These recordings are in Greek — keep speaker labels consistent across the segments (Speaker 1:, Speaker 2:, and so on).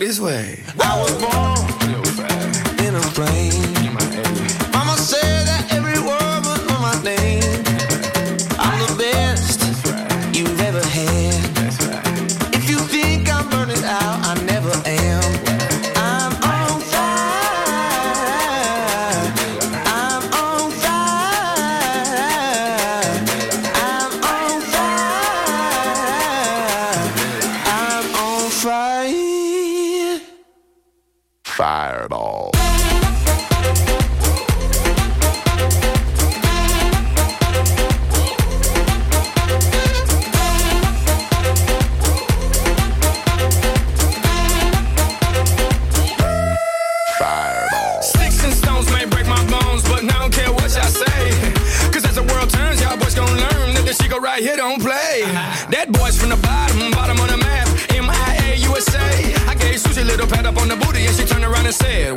Speaker 1: This way.
Speaker 2: I was born in a plane.
Speaker 1: Oh.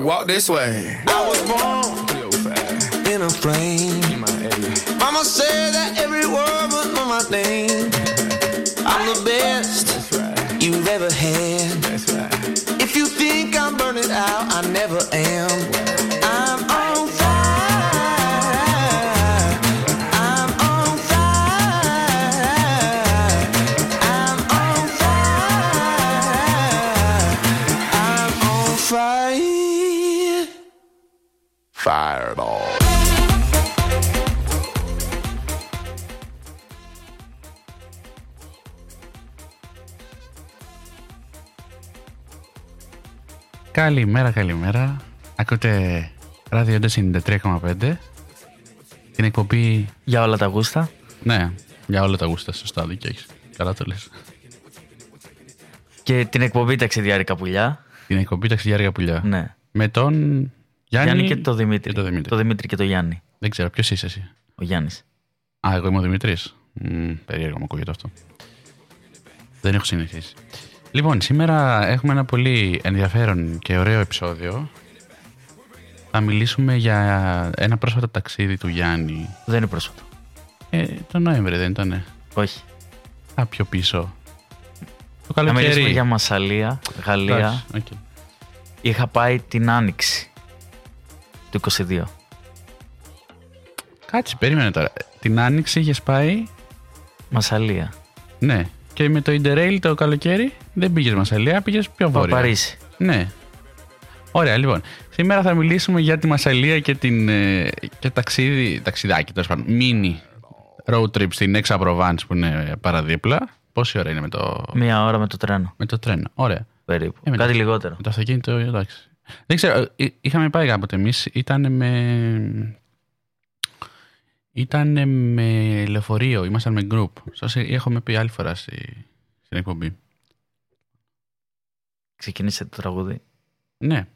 Speaker 1: Walk this way.
Speaker 2: I was born in a plane. Mama said that every word was on my name. I'm the best you've ever had. If you think I'm burning out, I never am.
Speaker 3: Καλημέρα, καλημέρα. Ακούτε ράδιο 93,5. Την εκπομπή.
Speaker 4: Για όλα τα γούστα.
Speaker 3: Ναι, για όλα τα γούστα. Σωστά, δίκιο έχεις. Καλά το λες.
Speaker 4: Και την εκπομπή Ταξιδιάρικα Πουλιά.
Speaker 3: Την εκπομπή Ταξιδιάρια Πουλιά.
Speaker 4: Ναι.
Speaker 3: Με τον Γιάννη,
Speaker 4: Γιάννη και το Δημήτρη.
Speaker 3: και το Δημήτρη.
Speaker 4: Το Δημήτρη και το Γιάννη.
Speaker 3: Δεν ξέρω, ποιος είσαι εσύ.
Speaker 4: Ο Γιάννης.
Speaker 3: Α, εγώ είμαι ο Δημητρή. Περίεργο μου ακούγεται αυτό. Δεν έχω συνηθίσει. Λοιπόν, σήμερα έχουμε ένα πολύ ενδιαφέρον και ωραίο επεισόδιο. Θα μιλήσουμε για ένα πρόσφατο ταξίδι του Γιάννη.
Speaker 4: Δεν είναι πρόσφατο.
Speaker 3: Ε, το Νοέμβρη δεν ήταν.
Speaker 4: Όχι.
Speaker 3: Α, πιο πίσω. Το
Speaker 4: Να μιλήσουμε
Speaker 3: καλοκαίρι.
Speaker 4: για Μασσαλία, Γαλλία.
Speaker 3: Εντάξει, οκ.
Speaker 4: Είχα πάει την Άνοιξη του 22.
Speaker 3: Κάτσε, περίμενε τώρα. Την άνοιξη είχες πάει;
Speaker 4: Μασαλία.
Speaker 3: Ναι. Και με το Interrail το καλοκαίρι; Δεν πήγες Μασαλία, πήγες πιο βόρεια.
Speaker 4: Παρίσι.
Speaker 3: Ναι. Ωραία, λοιπόν. Σήμερα θα μιλήσουμε για τη Μασαλία και, την, ε, και ταξίδι, ταξιδάκι, τέλος πάντων. Mini road trip στην Έξα Προβάνς που είναι παραδίπλα. Πόση ώρα είναι με το,
Speaker 4: Μία ώρα με το τρένο.
Speaker 3: με το τρένο. Ωραία.
Speaker 4: Περίπου.
Speaker 3: Ε, μετά-
Speaker 4: Κάτι λιγότερο.
Speaker 3: Με το αυτοκίνητο, εντάξει. Δεν ξέρω, ε, είχαμε πάει κάποτε εμείς. Ήταν με. Ήταν με λεωφορείο, ήμασταν με group. Σας έχουμε πει άλλη φορά στη, στην εκπομπή.
Speaker 4: Ξεκίνησε το τραγούδι.
Speaker 3: Ναι.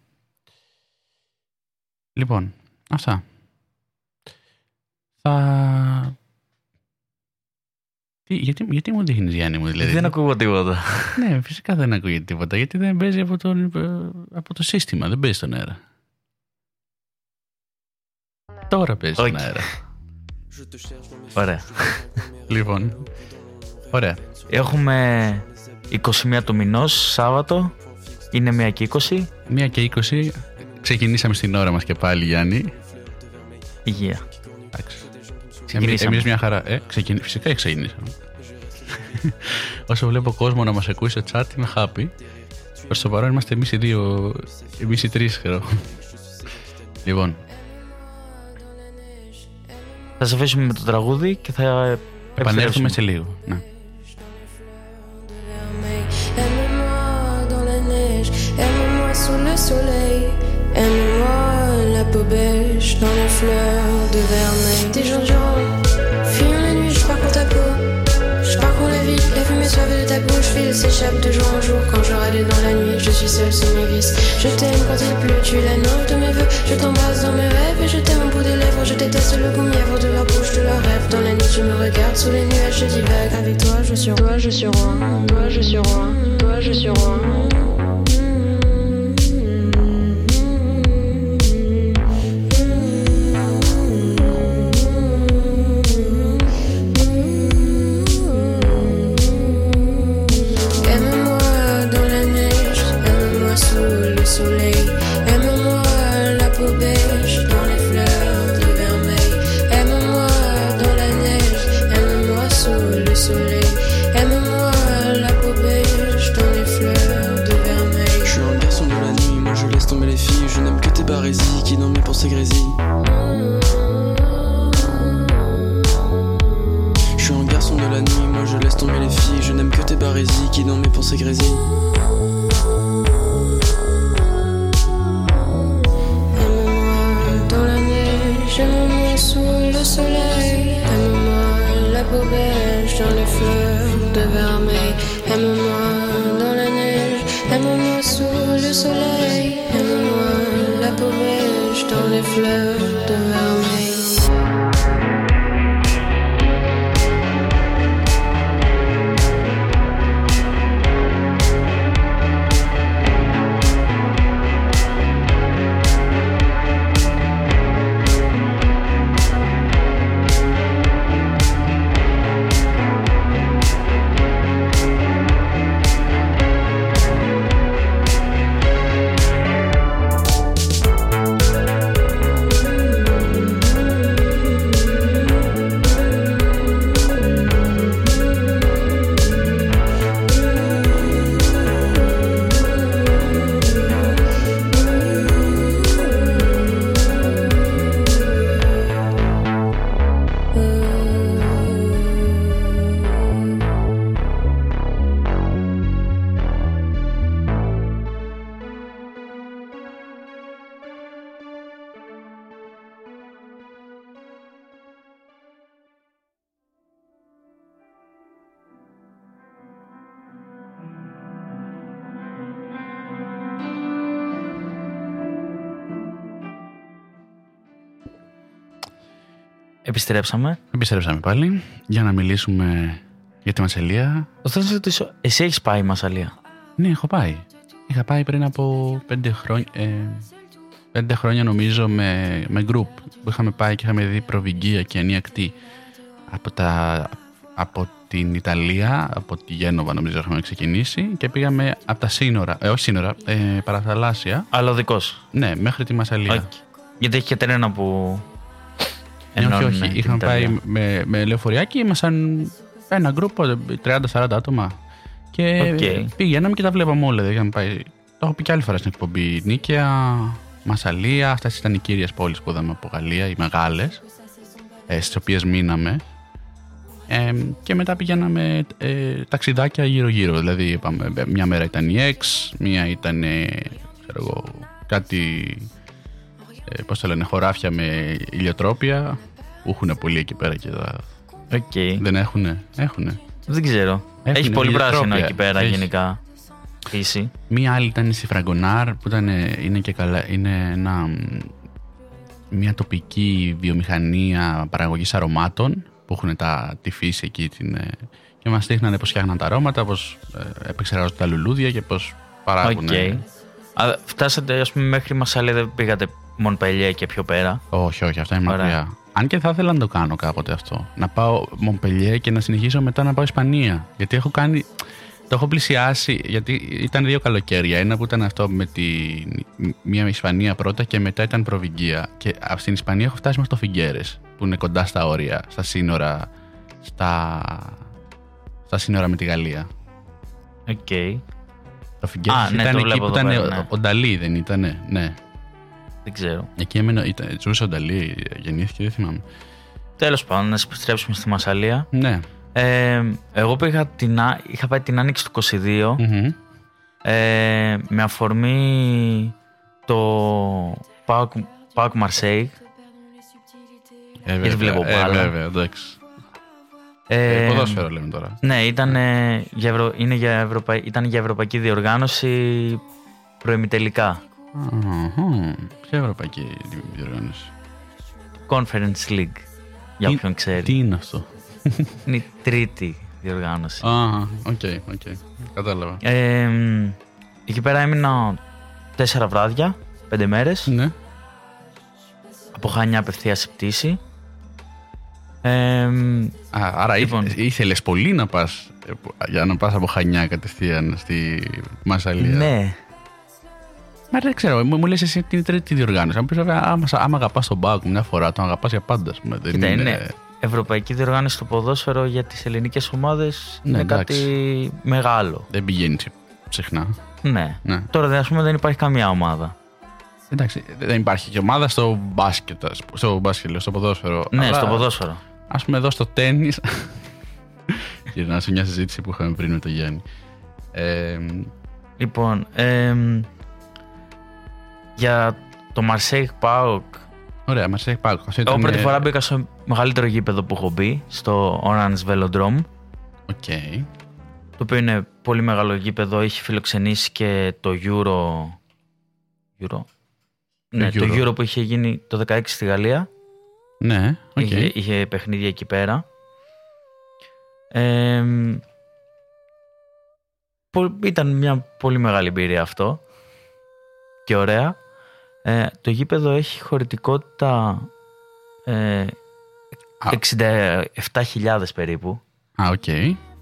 Speaker 3: Λοιπόν, αυτά. Θα... Τι, γιατί, γιατί μου δείχνεις Γιάννη μου δηλαδή;
Speaker 4: Δεν ακούω τίποτα.
Speaker 3: Ναι, φυσικά δεν ακούγεται τίποτα. Γιατί δεν παίζει από το, από το σύστημα. Δεν παίζει στον αέρα. Τώρα παίζει στον
Speaker 4: Οκ.
Speaker 3: αέρα.
Speaker 4: Ωραία.
Speaker 3: Λοιπόν. Ωραία.
Speaker 4: Έχουμε 21 του μηνός, Σάββατο. Είναι 1 και 20.
Speaker 3: Μία και 20. Ξεκινήσαμε στην ώρα μας και πάλι Γιάννη.
Speaker 4: Υγεία.
Speaker 3: Εντάξει.
Speaker 4: Ξεκινήσαμε.
Speaker 3: Εμείς μια χαρά. Ε, ξεκινή... Φυσικά ξεκινήσαμε. Όσο βλέπω κόσμο να μας ακούει στο chat είμαι happy. Προς το παρόν είμαστε εμείς οι δύο, εμείς οι τρεις ξέρω. λοιπόν.
Speaker 4: Θα σε αφήσουμε με το τραγούδι και θα
Speaker 3: Επανέλθουμε
Speaker 4: επιστρέψουμε.
Speaker 3: σε λίγο. Ναι.
Speaker 5: Sous le soleil, aime-moi la peau beige dans les fleurs de vermeil. Des jours durant, fuyant la nuit, je parcours ta peau, je parcours la ville, la fumée suave de ta bouche file s'échappe de jour en jour quand je râle dans la nuit, je suis seule sous mes vices. Je t'aime quand il pleut, tu es la note de mes voeux, je t'embrasse dans mes rêves et je t'aime au bout des lèvres, je déteste le goût mièvre de leur bouche, de leur rêve. Dans la nuit, tu me regardes sous les nuages, je divague avec toi, je suis roi, je suis roi, toi je suis roi, toi je suis roi.
Speaker 4: Επιστρέψαμε.
Speaker 3: Επιστρέψαμε πάλι για να μιλήσουμε για τη Μασελία.
Speaker 4: Θέλω να σε ρωτήσω, εσύ έχεις πάει Μασαλία;
Speaker 3: Ναι, έχω πάει. Είχα πάει πριν από πέντε χρόνια, ε, πέντε χρόνια νομίζω με, με group που είχαμε πάει και είχαμε δει προβυγγία και ανίακτη από, τα, από την Ιταλία, από τη Γένοβα νομίζω είχαμε ξεκινήσει και πήγαμε από τα σύνορα, ε, όχι σύνορα, ε, παραθαλάσσια,
Speaker 4: Αλλά ο δικός.
Speaker 3: ναι, μέχρι τη Μασαλία.
Speaker 4: Γιατί έχει και τρένα που.
Speaker 3: Ναι, όχι,
Speaker 4: ενώνουν
Speaker 3: όχι.
Speaker 4: την
Speaker 3: Είχαμε
Speaker 4: Ιταλία.
Speaker 3: πάει με, με λεωφοριάκι, ήμασταν ένα γκρουπ 30-40 άτομα. Και
Speaker 4: Οκ.
Speaker 3: πηγαίναμε και τα βλέπαμε όλα. Δηλαδή, είχαμε πάει, το έχω πει και άλλη φορά στην εκπομπή. Νίκαια, Μασσαλία, αυτές ήταν οι κύριες πόλεις που είδαμε από Γαλλία, οι μεγάλες, ε, στις οποίες μείναμε. Ε, και μετά πηγαίναμε ε, ταξιδάκια γύρω-γύρω. Δηλαδή, είπαμε, ε, μια μέρα ήταν η Aix, μια ήταν ε, ξέρω εγώ, κάτι ε, πώς το λένε, χωράφια με ηλιοτρόπια που έχουν πολύ εκεί πέρα και τα...
Speaker 4: Οκ.
Speaker 3: δεν έχουνε, έχουνε.
Speaker 4: Δεν ξέρω.
Speaker 3: Έχουν
Speaker 4: έχει πολύ
Speaker 3: ηλιοτρόπια.
Speaker 4: πράσινο εκεί πέρα
Speaker 3: Έχεις.
Speaker 4: γενικά. Φύση.
Speaker 3: Μία άλλη ήταν στη Φραγκονάρ που ήταν, ε, είναι και καλά, είναι ένα, μ, μια τοπική βιομηχανία παραγωγής αρωμάτων που έχουν τα, τη φύση εκεί την, ε, και μας δείχνανε πώς φτιάχναν τα αρώματα, πώς ε, επεξεργάζονται τα λουλούδια και πώς παράγουν.
Speaker 4: Οκ. Α, Φτάσατε, ας πούμε, μέχρι Μασσαλία, δεν πήγατε Μονπελιέ και πιο πέρα.
Speaker 3: Όχι, όχι, αυτά είναι
Speaker 4: Ωραία.
Speaker 3: μακριά. Αν και θα ήθελα να το κάνω κάποτε αυτό. Να πάω Μονπελιέ και να συνεχίσω μετά να πάω Ισπανία. Γιατί έχω κάνει. Το έχω πλησιάσει, γιατί ήταν δύο καλοκαίρια. Ένα που ήταν αυτό με τη μία Ισπανία πρώτα και μετά ήταν Προβηγκία. Και α, στην Ισπανία έχω φτάσει μέχρι το Φιγκέρε, που είναι κοντά στα όρια, στα σύνορα, στα, στα σύνορα με τη Γαλλία.
Speaker 4: Οκ.
Speaker 3: Το Φιγκέρε
Speaker 4: Α, ναι,
Speaker 3: ήταν
Speaker 4: το
Speaker 3: εκεί
Speaker 4: βλέπω
Speaker 3: που
Speaker 4: εδώ
Speaker 3: ήταν
Speaker 4: πέρα, ναι.
Speaker 3: ο Νταλή, δεν ήταν. Ναι.
Speaker 4: Δεν ξέρω.
Speaker 3: Εκεί έμεινε, ήταν, ζούσε ο Νταλή, γεννήθηκε, δεν θυμάμαι.
Speaker 4: Τέλος πάντων, να επιστρέψουμε στη Μασσαλία.
Speaker 3: Ναι.
Speaker 4: Ε, εγώ πήγα την, Ά- είχα πάει την άνοιξη του 22
Speaker 3: Μμμ.
Speaker 4: ε, με αφορμή το ΠΑΟΚ ΠΑΟΚ Μαρσέιγ.
Speaker 3: Ε,
Speaker 4: Γιατί
Speaker 3: βέβαια,
Speaker 4: βλέπω
Speaker 3: ε,
Speaker 4: μπάλα.
Speaker 3: βέβαια, εντάξει.
Speaker 4: Ε,
Speaker 3: Ε, ποδόσφαιρο λέμε τώρα.
Speaker 4: Ναι, ήταν, ε, για Ευρω... είναι για Ευρωπα... ήταν για ευρωπαϊκή διοργάνωση προημιτελικά.
Speaker 3: Αχα. Ποια ευρωπαϊκή διοργάνωση;
Speaker 4: Conference League, για
Speaker 3: Τι-
Speaker 4: όποιον ξέρει.
Speaker 3: Τι είναι αυτό;
Speaker 4: Είναι η τρίτη διοργάνωση.
Speaker 3: Α, οκ, οκ. Κατάλαβα.
Speaker 4: Ε, μ, εκεί πέρα έμεινα τέσσερα βράδια, πέντε μέρες.
Speaker 3: Ναι.
Speaker 4: Από Χανιά απευθείας σε πτήση. Ε, μ,
Speaker 3: Α, άρα
Speaker 4: Λοιπόν.
Speaker 3: λοιπόν. ήθελες πολύ να πας για να πας από Χανιά κατευθείαν στη Μασαλία.
Speaker 4: ναι,
Speaker 3: Μα δεν ξέρω, μου, μου λες εσύ την τρίτη διοργάνωση. Αν πεις βέβαια, άμα, άμα αγαπάς τον Μπάουκ μια φορά, τον αγαπάς για πάντα. Ας πούμε. Δεν
Speaker 4: κοίτα,
Speaker 3: είναι...
Speaker 4: είναι ευρωπαϊκή διοργάνωση στο ποδόσφαιρο για τις ελληνικές ομάδες
Speaker 3: Ναι,
Speaker 4: είναι
Speaker 3: εντάξει.
Speaker 4: κάτι μεγάλο.
Speaker 3: Δεν πηγαίνεις συχνά.
Speaker 4: Ναι.
Speaker 3: Ναι.
Speaker 4: Τώρα ας πούμε δεν υπάρχει καμία ομάδα.
Speaker 3: Εντάξει, δεν υπάρχει και ομάδα στο μπάσκετ, ας πούμε, στο μπάσκετ, λέω, στο ποδόσφαιρο.
Speaker 4: Ναι,
Speaker 3: Αλλά,
Speaker 4: στο ποδόσφαιρο.
Speaker 3: Ας πούμε εδώ στο τέννη. Γυρνάω σε μια συζήτηση που είχαμε πριν με τον Γιάννη. Ε,
Speaker 4: Λοιπόν, εμ, για το Marseille Pauk,
Speaker 3: ωραία, μα έχει πάρει.
Speaker 4: εγώ πρώτη φορά μπήκα στο μεγαλύτερο γήπεδο που έχω μπει, στο Orange Velodrome,
Speaker 3: Οκ.
Speaker 4: το οποίο είναι πολύ μεγάλο γήπεδο, έχει φιλοξενήσει και το Euro... Euro? ναι, το
Speaker 3: Euro.
Speaker 4: Euro που είχε γίνει το 16 στη Γαλλία.
Speaker 3: Ναι, οκ.
Speaker 4: Είχε, είχε παιχνίδια εκεί πέρα. Εμ, πο- ήταν μια πολύ μεγάλη εμπειρία αυτό και ωραία. Ε, το γήπεδο έχει χωρητικότητα ε,
Speaker 3: Α.
Speaker 4: 67.000 περίπου.
Speaker 3: Α, οκ.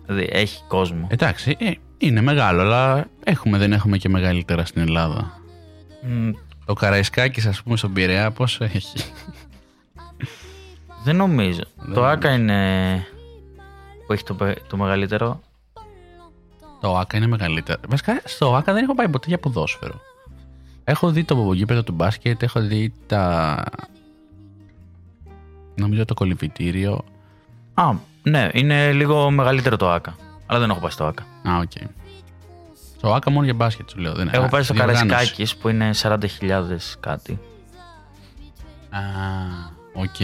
Speaker 4: Δηλαδή έχει κόσμο.
Speaker 3: Εντάξει, ε, είναι μεγάλο, αλλά έχουμε, δεν έχουμε και μεγαλύτερα στην Ελλάδα.
Speaker 4: Μ,
Speaker 3: Το Καραϊσκάκης, ας πούμε, στον Πειραιά, πόσο έχει;
Speaker 4: δεν νομίζω.
Speaker 3: Δεν
Speaker 4: το
Speaker 3: νομίζω.
Speaker 4: ΟΑΚΑ είναι που έχει το, πε- το μεγαλύτερο.
Speaker 3: Το ΟΑΚΑ είναι μεγαλύτερο. Βασικά, στο ΟΑΚΑ δεν έχω πάει ποτέ για ποδόσφαιρο. Έχω δει το γήπεδο του μπάσκετ, έχω δει τα. Νομίζω το κολυμπητήριο.
Speaker 4: Α, ναι, είναι λίγο μεγαλύτερο το ΟΑΚΑ. Αλλά δεν έχω πάει στο ΟΑΚΑ.
Speaker 3: Α, οκ. Στο ΟΑΚΑ μόνο για μπάσκετ σου λέω. Δεν
Speaker 4: Έχω
Speaker 3: α,
Speaker 4: πάει στο
Speaker 3: διοργάνωση.
Speaker 4: Καραϊσκάκης που είναι 40.000 κάτι.
Speaker 3: Α, οκ.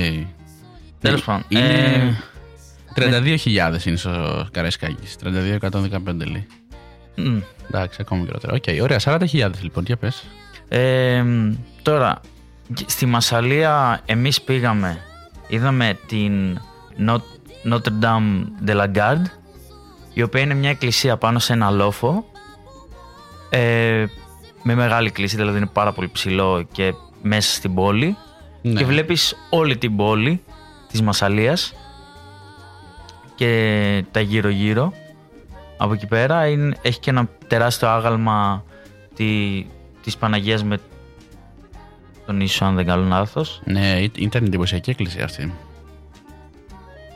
Speaker 4: Τέλος
Speaker 3: Ναι,
Speaker 4: πάντων.
Speaker 3: Είναι.
Speaker 4: ε,
Speaker 3: 32.000 είναι στο Καραϊσκάκης. 32.115 λέει.
Speaker 4: μ,
Speaker 3: Εντάξει, ακόμη μικρότερο. Οκ, ωραία. 40.000 λοιπόν, για πες.
Speaker 4: Ε, τώρα, στη Μασσαλία εμείς πήγαμε, είδαμε την Not- Notre Dame de la Garde, η οποία είναι μια εκκλησία πάνω σε ένα λόφο, ε, με μεγάλη εκκλησία, δηλαδή είναι πάρα πολύ ψηλό και μέσα στην πόλη.
Speaker 3: Ναι.
Speaker 4: και βλέπεις όλη την πόλη της Μασσαλίας και τα γύρω γύρω από εκεί πέρα είναι, έχει και ένα τεράστιο άγαλμα τη, της Παναγίας με τον Ιησού αν δεν κάνω λάθος
Speaker 3: Ναι, ή- ήταν εντυπωσιακή εκκλησία αυτή.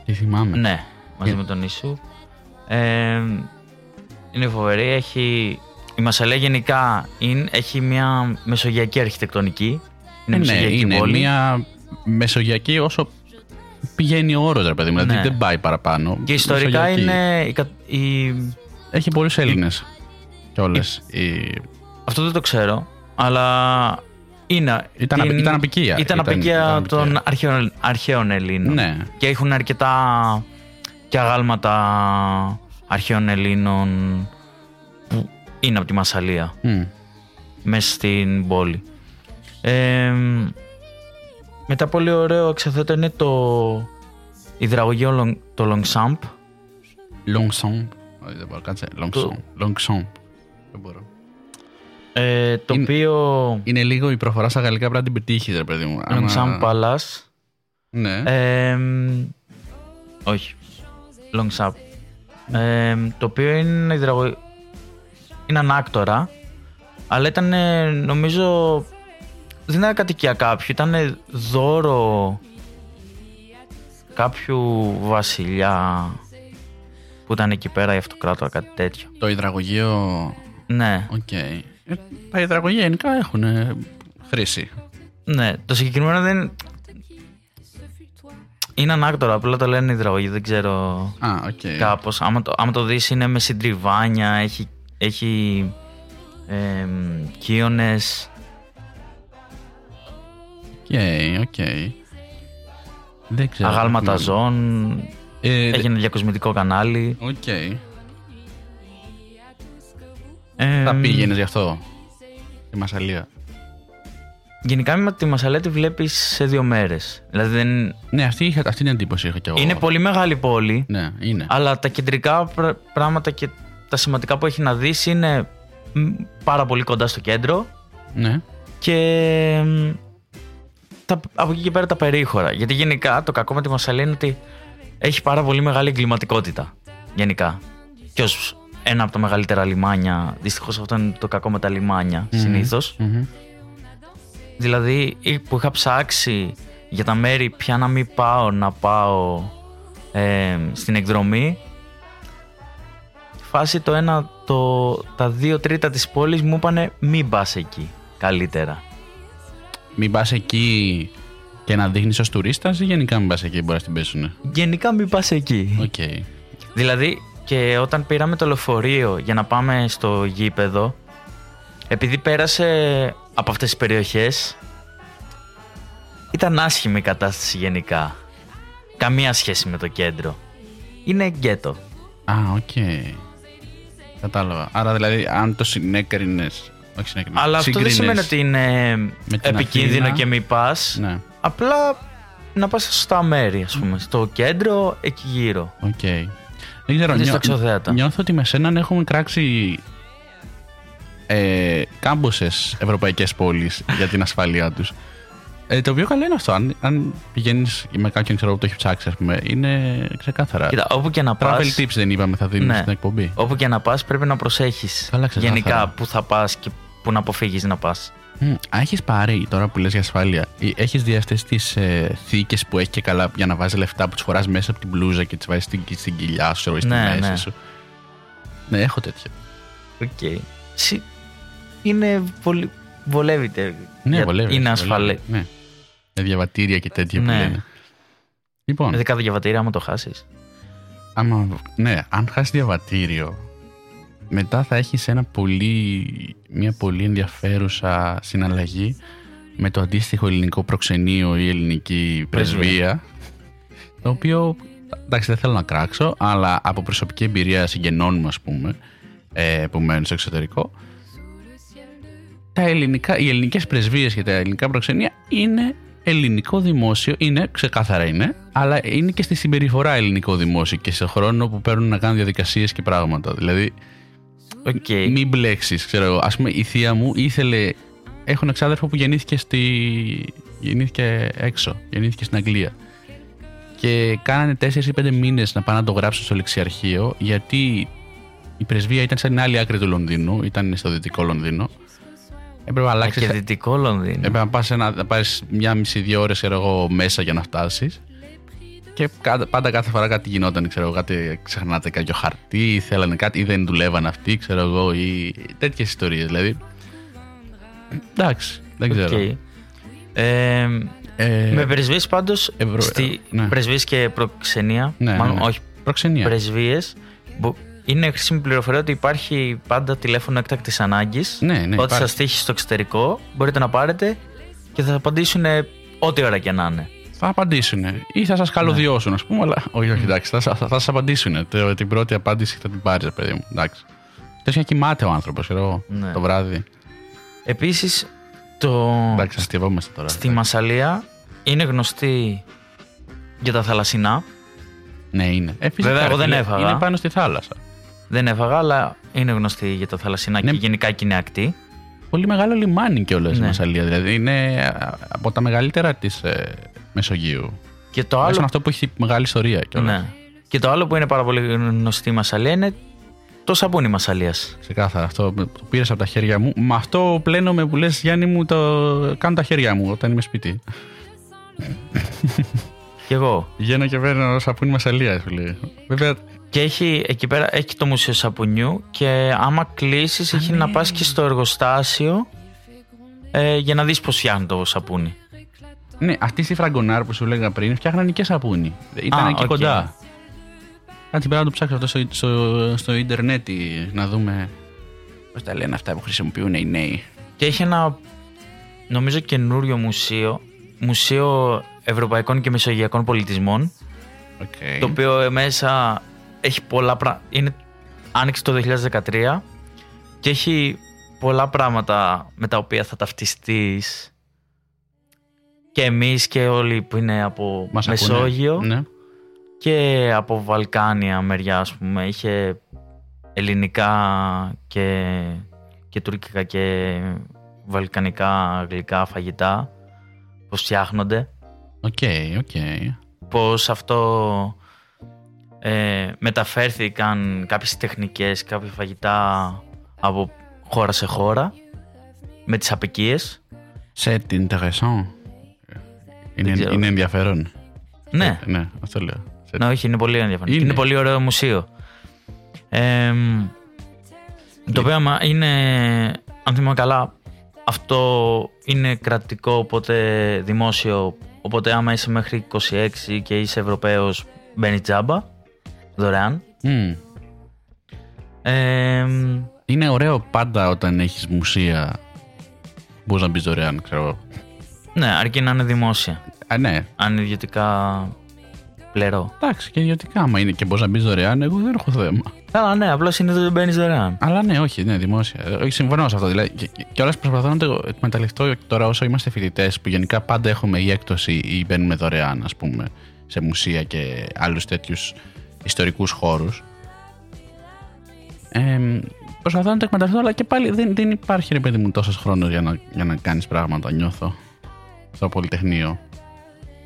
Speaker 3: Τι θυμάμαι.
Speaker 4: ναι μαζί
Speaker 3: Και-
Speaker 4: με τον Ιησού ε, είναι φοβερή έχει, η Μασαλία γενικά είναι, έχει μια μεσογειακή αρχιτεκτονική είναι
Speaker 3: Ε, ναι,
Speaker 4: μεσογειακή
Speaker 3: είναι
Speaker 4: πόλη
Speaker 3: μια μεσογειακή όσο πηγαίνει ο όρος, ρε παιδί μου.
Speaker 4: Ναι.
Speaker 3: Δηλαδή δεν πάει παραπάνω.
Speaker 4: και ιστορικά
Speaker 3: Μεσογειακή.
Speaker 4: είναι η, κα- η,
Speaker 3: Έχει πολλούς Έλληνες. Και όλες. Οι...
Speaker 4: Αυτό δεν το ξέρω, αλλά είναι.
Speaker 3: Ήταν απ- ήταν απικία.
Speaker 4: Ήταν
Speaker 3: Ήταν-
Speaker 4: απικία
Speaker 3: ήταν
Speaker 4: των
Speaker 3: απικία.
Speaker 4: αρχαίων, αρχαίων Ελλήνων.
Speaker 3: Ναι.
Speaker 4: Και έχουν αρκετά και αγάλματα αρχαίων Ελλήνων που είναι από τη Μασαλία,
Speaker 3: Μμ.
Speaker 4: μέσα στην πόλη. Ε, μετά πολύ ωραίο εξαθέτω είναι το υδραγωγείο Long- το Longchamp.
Speaker 3: Longchamp. Όχι, δεν μπορώ, κάτσε. Longchamp. Longchamp. Δεν μπορώ.
Speaker 4: Ε, το
Speaker 3: Είναι-
Speaker 4: οποίο
Speaker 3: Είναι λίγο η προφορά στα γαλλικά πρέπει να την πετύχεις, ρε παιδί μου. Άμα-
Speaker 4: Longchamp Palace
Speaker 3: Ναι.
Speaker 4: Ε, όχι. Long Sap. Ε, το οποίο είναι υδραγω... είναι ανάκτορα, αλλά ήταν ε, νομίζω δεν ήταν κατοικία κάποιου, ήταν δώρο κάποιου βασιλιά που ήταν εκεί πέρα ή αυτοκράτορα, κάτι τέτοιο.
Speaker 3: Το υδραγωγείο.
Speaker 4: Ναι,
Speaker 3: Οκ. Ε, Τα υδραγωγεία γενικά έχουν χρήση.
Speaker 4: ναι. Το συγκεκριμένο δεν Είναι ανάκτορο, απλά το λένε υδραγωγείο, δεν ξέρω
Speaker 3: Α, οκ.
Speaker 4: κάπως. Άμα το, άμα το δεις είναι με συντριβάνια, έχει, έχει ε, κίονες.
Speaker 3: Οκ, οκ. Δεν ξέρω.
Speaker 4: αγάλματα
Speaker 3: μάλλον.
Speaker 4: ζώων,
Speaker 3: Ε,
Speaker 4: έχει ένα διακοσμητικό κανάλι.
Speaker 3: Οκ.
Speaker 4: Ε,
Speaker 3: Θα πήγαινες γι' αυτό. Τη Μασσαλία.
Speaker 4: Γενικά με τη Μασσαλία τη βλέπεις σε δύο μέρες. Δηλαδή δεν...
Speaker 3: Ναι, αυτή, είχα, αυτή την εντύπωση είχα κι εγώ.
Speaker 4: είναι πολύ μεγάλη πόλη,
Speaker 3: Ναι, είναι.
Speaker 4: αλλά τα κεντρικά πρά- πράγματα και τα σημαντικά που έχει να δεις είναι μ, πάρα πολύ κοντά στο κέντρο
Speaker 3: Ναι.
Speaker 4: και μ, τα, από εκεί και πέρα τα περίχωρα. Γιατί γενικά το κακό με τη Μασαλία είναι ότι έχει πάρα πολύ μεγάλη εγκληματικότητα. Γενικά. Και ως ένα από τα μεγαλύτερα λιμάνια, δυστυχώς αυτό είναι το κακό με τα λιμάνια συνήθως.
Speaker 3: Μμμ.
Speaker 4: Δηλαδή ή- που είχα ψάξει για τα μέρη πια να μην πάω να πάω ε, στην εκδρομή στη φάση το ένα, το, τα δύο τρίτα της πόλης μου είπανε μην πας εκεί καλύτερα.
Speaker 3: Μην πας εκεί και να δείχνεις ως τουρίστας ή γενικά μην πας εκεί μπορείς να την πέσουν.
Speaker 4: Γενικά μην πας εκεί.
Speaker 3: Οκ.
Speaker 4: Δηλαδή και όταν πήραμε το λεωφορείο για να πάμε στο γήπεδο επειδή πέρασε από αυτές τις περιοχές ήταν άσχημη η κατάσταση γενικά. Καμία σχέση με το κέντρο. Είναι γκέτο.
Speaker 3: Α, οκ. Κατάλαβα. Άρα δηλαδή, αν το συνέκρινες. Όχι συνέκρινες.
Speaker 4: Αλλά αυτό δεν σημαίνει ότι είναι
Speaker 3: την
Speaker 4: επικίνδυνο
Speaker 3: Αθήνα.
Speaker 4: και μη πας.
Speaker 3: Ναι,
Speaker 4: Απλά να πας στα σωστά μέρη, ας πούμε. Στο κέντρο, εκεί γύρω.
Speaker 3: οκ. Δεν ξέρω.
Speaker 4: Ή στα
Speaker 3: νιώ-
Speaker 4: αξιοθέατα.
Speaker 3: Νιώθω ότι με σέναν έχουμε κράξει ε, κάμποσες ευρωπαϊκές πόλεις για την ασφάλειά τους. Ε, το οποίο καλό είναι αυτό. Αν, αν πηγαίνεις με κάποιον ξέρω, που το έχει ψάξει, ας πούμε, είναι ξεκάθαρα.
Speaker 4: Κοίτα, όπου και να
Speaker 3: Travel
Speaker 4: πας...
Speaker 3: tips δεν είπαμε, θα δίνουμε
Speaker 4: Ναι.
Speaker 3: στην εκπομπή.
Speaker 4: Όπου και να πας πρέπει να προσέχεις
Speaker 3: Καλά, ξεκάθαρα.
Speaker 4: γενικά που θα πας και που να αποφύγεις να πας.
Speaker 3: Μμ, Α, έχεις πάρει τώρα που λες για ασφάλεια, έχεις δει αυτές τις ε, θήκες που έχει και καλά για να βάζει λεφτά που τις φοράς μέσα από την μπλούζα και τις βάζεις στην, στην κοιλιά σου ή στη
Speaker 4: Ναι,
Speaker 3: μέση
Speaker 4: ναι.
Speaker 3: σου; Ναι, έχω τέτοια.
Speaker 4: Οκ. Συ- Είναι πολύ... Βολεύεται.
Speaker 3: Ναι,
Speaker 4: Για-
Speaker 3: βολεύει.
Speaker 4: Είναι
Speaker 3: βολεύει.
Speaker 4: ασφαλέ.
Speaker 3: Ναι. Με διαβατήρια και τέτοια που
Speaker 4: Ναι.
Speaker 3: λένε. Λοιπόν,
Speaker 4: Με δεκάδα διαβατήρια άμα το χάσεις.
Speaker 3: άμα, ναι, αν χάσεις διαβατήριο, μετά θα έχεις ένα πολύ, μια πολύ ενδιαφέρουσα συναλλαγή με το αντίστοιχο ελληνικό προξενείο ή ελληνική
Speaker 4: Πρεσβεία.
Speaker 3: πρεσβεία, το οποίο, εντάξει δεν θέλω να κράξω, αλλά από προσωπική εμπειρία συγγενών μου ας πούμε, ε, που μένουν στο εξωτερικό, τα ελληνικά, οι ελληνικές πρεσβείες και τα ελληνικά προξενία είναι ελληνικό δημόσιο, είναι, ξεκάθαρα είναι, αλλά είναι και στη συμπεριφορά ελληνικό δημόσιο και σε χρόνο που παίρνουν να κάνουν διαδικασίες και πράγματα. Δηλαδή,
Speaker 4: Οκ.
Speaker 3: μην μπλέξεις, ξέρω εγώ. Ας πούμε, η θεία μου ήθελε... Έχω ένα εξάδερφο που γεννήθηκε, στη... γεννήθηκε έξω, γεννήθηκε στην Αγγλία. Και κάνανε 4 ή 5 μήνες να πάνε να τον γράψουν στο λεξιαρχείο, γιατί η πρεσβεία ήταν σε την άλλη άκρη του Λονδίνου, ήταν στο δυτικό Λονδίνο. Έπρεπε να
Speaker 4: Α,
Speaker 3: αλλάξει.
Speaker 4: Και δυτικό Λονδίνο.
Speaker 3: Έπρεπε να πας ένα, να πάρεις μια μισή-δύο ώρες ξέρω εγώ, μέσα για να φτάσεις. Και κα- πάντα κάθε φορά κάτι γινόταν, ξέρω εγώ, κάτι ξεχνάτε κάποιο χαρτί, θέλανε κάτι ή δεν δουλεύαν αυτοί, ξέρω εγώ, ή τέτοιες ιστορίες, δηλαδή. Εντάξει, δεν ξέρω.
Speaker 4: Οκ. Ε,
Speaker 3: Ε,
Speaker 4: με πρεσβείες πάντως,
Speaker 3: Ευρω-
Speaker 4: στη,
Speaker 3: ναι.
Speaker 4: πρεσβείες και προξενία,
Speaker 3: ναι, ναι,
Speaker 4: μάλλον
Speaker 3: ναι.
Speaker 4: όχι
Speaker 3: Προξενία.
Speaker 4: πρεσβείες, μπο- είναι χρήσιμη πληροφορία ότι υπάρχει πάντα τηλέφωνο έκτακτης ανάγκης.
Speaker 3: Ναι, ναι,
Speaker 4: Ό,τι
Speaker 3: υπάρχει.
Speaker 4: σας τύχει στο εξωτερικό, μπορείτε να πάρετε και θα απαντήσουν ό,τι ώρα και να είναι.
Speaker 3: Θα απαντήσουν. Ή θα σας καλωδιώσουν, ας πούμε, αλλά. Όχι, όχι, εντάξει, θα, θα, θα σας απαντήσουν. Το- την πρώτη απάντηση θα την πάρεις, παιδί μου. Εντάξει. Τόσο να κοιμάται ο άνθρωπος, ξέρω εγώ,
Speaker 4: Ναι.
Speaker 3: το βράδυ.
Speaker 4: Επίσης, το...
Speaker 3: Εντάξει, αστειευόμαστε τώρα.
Speaker 4: στη Μασαλία είναι γνωστή για τα θαλασσινά.
Speaker 3: Ναι, είναι. Ε, φυσικά,
Speaker 4: Βέβαια, εγώ
Speaker 3: ρε
Speaker 4: δεν
Speaker 3: φίλε,
Speaker 4: έφαγα.
Speaker 3: Είναι πάνω στη θάλασσα.
Speaker 4: Δεν έφαγα, αλλά είναι γνωστή για τα θαλασσινά
Speaker 3: Ναι.
Speaker 4: και γενικά και είναι ακτή.
Speaker 3: Πολύ μεγάλο λιμάνι κιόλας η
Speaker 4: Ναι.
Speaker 3: Μασαλία. Δηλαδή είναι α, από τα μεγαλύτερα της Μεσογείου.
Speaker 4: Και το
Speaker 3: Άλλο...
Speaker 4: άλλο,
Speaker 3: αυτό που έχει μεγάλη ιστορία κιόλας.
Speaker 4: ναι. και το άλλο που είναι πάρα πολύ γνωστή η Μασαλία είναι το σαπούνι Μασαλίας.
Speaker 3: Ξεκάθαρα. Αυτό το πήρες από τα χέρια μου. Με αυτό πλένομαι που λες, Γιάννη μου, το κάνω τα χέρια μου όταν είμαι σπίτι.
Speaker 4: Και εγώ.
Speaker 3: Βγαίνω και παίρνω σαπούνι Μασσαλία, φίλε. Βέβαια,
Speaker 4: Και έχει εκεί πέρα έχει το μουσείο σαπουνιού και άμα κλείσεις έχει να πας και στο εργοστάσιο ε, για να δεις πώς φτιάχνει το σαπούνι.
Speaker 3: Ναι, αυτή στη Fragonard που σου έλεγα πριν φτιάχνανε και σαπούνι. Ήταν
Speaker 4: Α,
Speaker 3: εκεί
Speaker 4: οκ.
Speaker 3: κοντά. Κάτι πρέπει να το ψάξω αυτό στο, στο, στο ίντερνετ να δούμε πώς τα λένε αυτά που χρησιμοποιούν οι νέοι.
Speaker 4: Και έχει ένα, νομίζω, καινούριο μουσείο. Μουσείο Ευρωπαϊκών και Μεσογειακών Πολιτισμών.
Speaker 3: Okay.
Speaker 4: Το οποίο ε, μέσα έχει πολλά πράγματα. Είναι άνοιξε το 2013 και έχει πολλά πράγματα με τα οποία θα ταυτιστείς και εμείς και όλοι που είναι από
Speaker 3: Μας ακούνε.
Speaker 4: Μεσόγειο
Speaker 3: Ναι.
Speaker 4: και από Βαλκάνια μεριά ας πούμε. Είχε ελληνικά και, και τουρκικά και βαλκανικά γλυκά φαγητά πώς φτιάχνονται
Speaker 3: Οκ, οκ.
Speaker 4: πώς αυτό ε, μεταφέρθηκαν κάποιες τεχνικές, κάποια φαγητά από χώρα σε χώρα με τις αποικίες.
Speaker 3: C'est intéressant. Είναι,
Speaker 4: ξέρω.
Speaker 3: είναι ενδιαφέρον.
Speaker 4: Ναι,
Speaker 3: Ε, ναι, αυτό λέω. Σε-
Speaker 4: ναι, όχι, είναι πολύ ενδιαφέρον.
Speaker 3: Είναι.
Speaker 4: Είναι, πολύ ωραίο μουσείο. Ε, το οποίο άμα είναι, αν θυμάμαι καλά, αυτό είναι κρατικό, οπότε δημόσιο. Οπότε άμα είσαι μέχρι 26 και είσαι Ευρωπαίος, μπαίνει τζάμπα, δωρεάν.
Speaker 3: Μμ.
Speaker 4: Ε,
Speaker 3: Είναι ωραίο πάντα όταν έχεις μουσεία. Μπορείς να μπεις δωρεάν, ξέρω εγώ.
Speaker 4: Ναι, αρκεί να είναι δημόσια.
Speaker 3: Α, ναι.
Speaker 4: Αν είναι ιδιωτικά πλερό.
Speaker 3: Εντάξει, και ιδιωτικά, άμα είναι και μπορείς να μπεις δωρεάν, εγώ δεν έχω θέμα.
Speaker 4: Καλά, ναι, απλώς είναι ότι δεν μπαίνεις δωρεάν.
Speaker 3: Αλλά ναι, όχι, ναι, δημόσια. Ε, Όχι, συμφωνώ σε αυτό. Δηλαδή, και, και όλα προσπαθώ να το εκμεταλλευτώ τώρα όσο είμαστε φοιτητές, που γενικά πάντα έχουμε ή έκπτωση ή μπαίνουμε δωρεάν, ας πούμε, σε μουσεία και άλλους τέτοιους ιστορικούς χώρους. Ε, προσπαθώ να το εκμεταλλευτώ, αλλά και πάλι δεν, δεν υπάρχει ρε παιδί μου τόσος χρόνος για να, για να κάνεις πράγματα, νιώθω. Στο Πολυτεχνείο.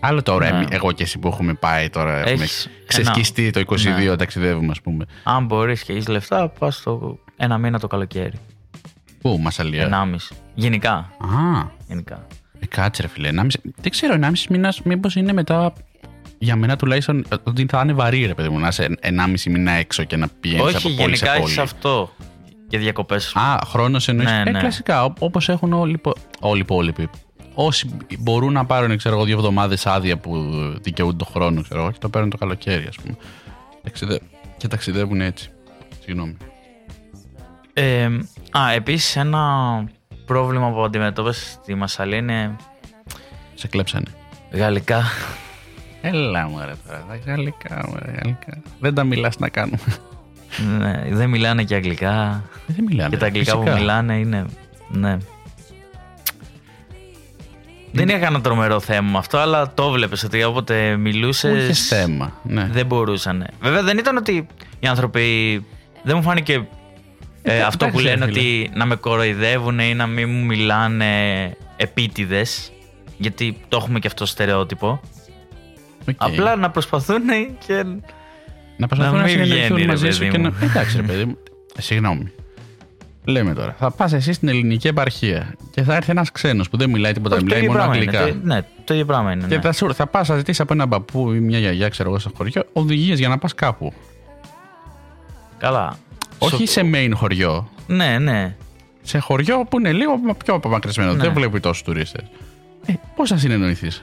Speaker 3: Άλλο τώρα,
Speaker 4: Ναι.
Speaker 3: εμεί- εγώ και εσύ που έχουμε πάει τώρα, έχουμε
Speaker 4: Έχεις
Speaker 3: ξεσκιστεί το 22,
Speaker 4: Ναι.
Speaker 3: ταξιδεύουμε, ας πούμε.
Speaker 4: Αν μπορείς και έχεις λεφτά, πας το ένα μήνα το καλοκαίρι.
Speaker 3: Πού, Μασαλία;
Speaker 4: Ενάμιση. Γενικά.
Speaker 3: Α,
Speaker 4: Γενικά.
Speaker 3: ε, κάτσε ρε φίλε. 1,5 δεν ξέρω, 1,5 μήνας μήπως είναι μετά. Για μένα τουλάχιστον ε, ότι θα είναι βαρύ ρε παιδί μου να είσαι 1,5 μήνα έξω και να πηγαίνεις από
Speaker 4: Όχι,
Speaker 3: πόλη
Speaker 4: γενικά
Speaker 3: σε πόλη.
Speaker 4: έχει αυτό. Για διακοπές.
Speaker 3: Α, χρόνος εννοείς.
Speaker 4: Ναι,
Speaker 3: ε,
Speaker 4: ναι.
Speaker 3: κλασικά. Όπως έχουν όλοι, οι υπο- όλοι οι υπόλοιποι. Όσοι μπορούν να πάρουν ξέρω, εγώ, δύο εβδομάδες άδεια που δικαιούνται το χρόνο, ξέρω εγώ, και το παίρνουν το καλοκαίρι, ας πούμε. Ταξιδε... Και ταξιδεύουν έτσι. Συγγνώμη.
Speaker 4: Ε, α, επίσης ένα πρόβλημα που αντιμετώπισε στη Μασαλή είναι
Speaker 3: Σε κλέψανε.
Speaker 4: γαλλικά.
Speaker 3: Έλα μου ρε τώρα. τα Γαλλικά μου ρε, γαλλικά. Δεν τα μιλάς να κάνουμε.
Speaker 4: ναι, δεν μιλάνε και αγγλικά.
Speaker 3: Ε, Δεν μιλάμε.
Speaker 4: Και τα αγγλικά
Speaker 3: φυσικά.
Speaker 4: που μιλάνε είναι. Ναι. Δεν είχα ένα τρομερό θέμα με αυτό, αλλά το βλέπεις ότι όποτε μιλούσες.
Speaker 3: Πού είχες θέμα. Ναι.
Speaker 4: Δεν μπορούσαν. Βέβαια δεν ήταν ότι οι άνθρωποι. Δεν μου φάνηκε ε, αυτό που
Speaker 3: εντάξει,
Speaker 4: λένε
Speaker 3: ρε φίλε.
Speaker 4: ότι να με κοροϊδεύουν ή να μην μου μιλάνε επίτηδες. Γιατί το έχουμε και αυτό στερεότυπο.
Speaker 3: Οκ.
Speaker 4: Απλά να προσπαθούν και.
Speaker 3: να προσπαθούν
Speaker 4: να
Speaker 3: να,
Speaker 4: μην
Speaker 3: συνεννοηθούν
Speaker 4: βγαίνει, ρε
Speaker 3: μαζί σου
Speaker 4: παιδί
Speaker 3: και να.
Speaker 4: μου.
Speaker 3: Εντάξει, ρε παιδί μου. Ε, Συγγνώμη. Λέμε τώρα. Θα πας εσύ στην ελληνική επαρχία και θα έρθει ένας ξένος που δεν μιλάει τίποτα,
Speaker 4: Όχι, το
Speaker 3: μιλάει
Speaker 4: ίδιο
Speaker 3: μόνο
Speaker 4: πράγμα είναι.
Speaker 3: αγγλικά.
Speaker 4: Το- Ναι, το ίδιο πράγμα είναι.
Speaker 3: Και
Speaker 4: ναι.
Speaker 3: θα, σου, θα πας να ζητήσεις από έναν παππού ή μια γιαγιά, ξέρω εγώ, στο χωριό, οδηγίες για να πας κάπου.
Speaker 4: Καλά.
Speaker 3: Όχι
Speaker 4: Σο-
Speaker 3: σε main χωριό.
Speaker 4: Ναι, ναι.
Speaker 3: Σε χωριό που είναι λίγο πιο απομακρυσμένο.
Speaker 4: Ναι.
Speaker 3: Δεν βλέπει τόσους τουρίστες. Ε, Πώς θα συνεννοηθείς;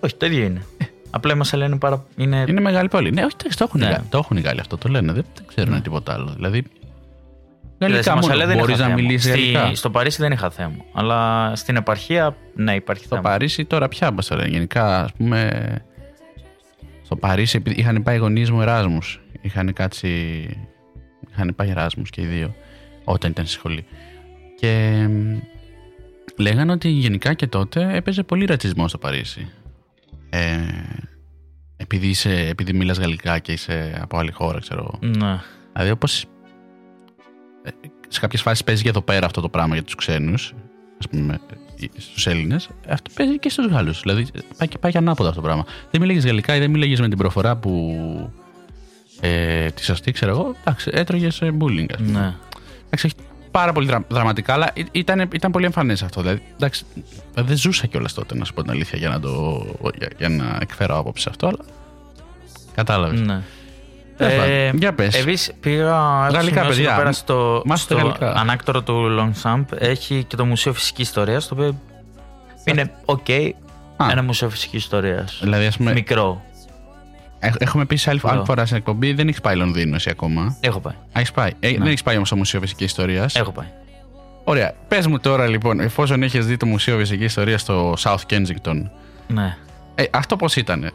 Speaker 4: Όχι, το ίδιο είναι. Απλά η Μασαλία είναι πάρα. Είναι...
Speaker 3: Είναι μεγάλη πόλη. Ναι, όχι, εντάξει, το έχουν,
Speaker 4: Ναι.
Speaker 3: οι Γάλλοι, το έχουν οι Γάλλοι αυτό, το λένε. Δεν, δεν ξέρουν τίποτα άλλο. Δηλαδή.
Speaker 4: Δηλαδή, στη
Speaker 3: Γαλλικά
Speaker 4: Μασαλία
Speaker 3: μόνο.
Speaker 4: δεν
Speaker 3: Μπορείς
Speaker 4: είχα
Speaker 3: να
Speaker 4: θέμα.
Speaker 3: μιλήσεις
Speaker 4: Στη-
Speaker 3: γαλλικά.
Speaker 4: Στο Παρίσι δεν είχα θέμα. Αλλά στην επαρχία, ναι, υπάρχει
Speaker 3: Στο
Speaker 4: θέμα.
Speaker 3: Παρίσι τώρα πια μας τώρα. Γενικά, ας πούμε. Στο Παρίσι επειδή είχαν πάει οι γονείς μου Εράσμους. Είχαν κάτσει. Είχαν πάει Εράσμους και οι δύο. Όταν ήταν στη σχολή. Και μ, λέγανε ότι γενικά και τότε έπαιζε πολύ ρατσισμό στο Παρίσι. Ε, επειδή, είσαι, επειδή μιλάς γαλλικά και είσαι από άλλη χώρα, ξέρω εγώ.
Speaker 4: Ναι.
Speaker 3: Δηλαδή, όπως. Σε κάποιες φάσεις παίζει και εδώ πέρα αυτό το πράγμα για τους ξένους, ας πούμε, στους Έλληνες, αυτό παίζει και στους Γάλλους. Δηλαδή, πάει και, πάει και ανάποδα αυτό το πράγμα. Δεν μιλάγες γαλλικά ή δεν μιλάγες με την προφορά που. Ε, της σωστή, ξέρω εγώ. Εντάξει, έτρωγες bullying, ας πούμε.
Speaker 4: ναι.
Speaker 3: Εντάξει, έχει πάρα πολύ δρα- δραματικά, αλλά ή- ήταν, ήταν πολύ εμφανές αυτό. Δηλαδή, εντάξει, δεν ζούσα κιόλας τότε, να σου πω την αλήθεια, για να, το, για, για να εκφέρω άποψη σε αυτό, αλλά. Κατάλαβες.
Speaker 4: ναι.
Speaker 3: Τέλος πάντων. Για πες.
Speaker 4: Επίση πήγα. έχω
Speaker 3: Γαλλικά,
Speaker 4: σημειώσεις
Speaker 3: παιδιά.
Speaker 4: εδώ Πέρα στο,
Speaker 3: Μάθετε
Speaker 4: στο
Speaker 3: γαλλικά.
Speaker 4: ανάκτορο του Longchamp έχει και το Μουσείο Φυσικής Ιστορίας, το οποίο είναι οκ.
Speaker 3: Α.
Speaker 4: Ένα μουσείο φυσικής ιστορίας.
Speaker 3: Δηλαδή, ας πούμε,
Speaker 4: Μικρό.
Speaker 3: έχ- έχουμε πει σε άλλη, άλλη
Speaker 4: Εδώ.
Speaker 3: φορά στην εκπομπή, δεν έχεις πάει Λονδίνο εσύ ακόμα.
Speaker 4: Έχω πάει.
Speaker 3: Έχεις πάει. Ε, Δεν έχεις πάει όμως στο Μουσείο Φυσικής Ιστορίας.
Speaker 4: Έχω πάει.
Speaker 3: Ωραία. Πες μου τώρα λοιπόν, εφόσον έχεις δει το Μουσείο Φυσικής Ιστορίας στο South Kensington,
Speaker 4: Ναι.
Speaker 3: ε, αυτό πώς ήταν.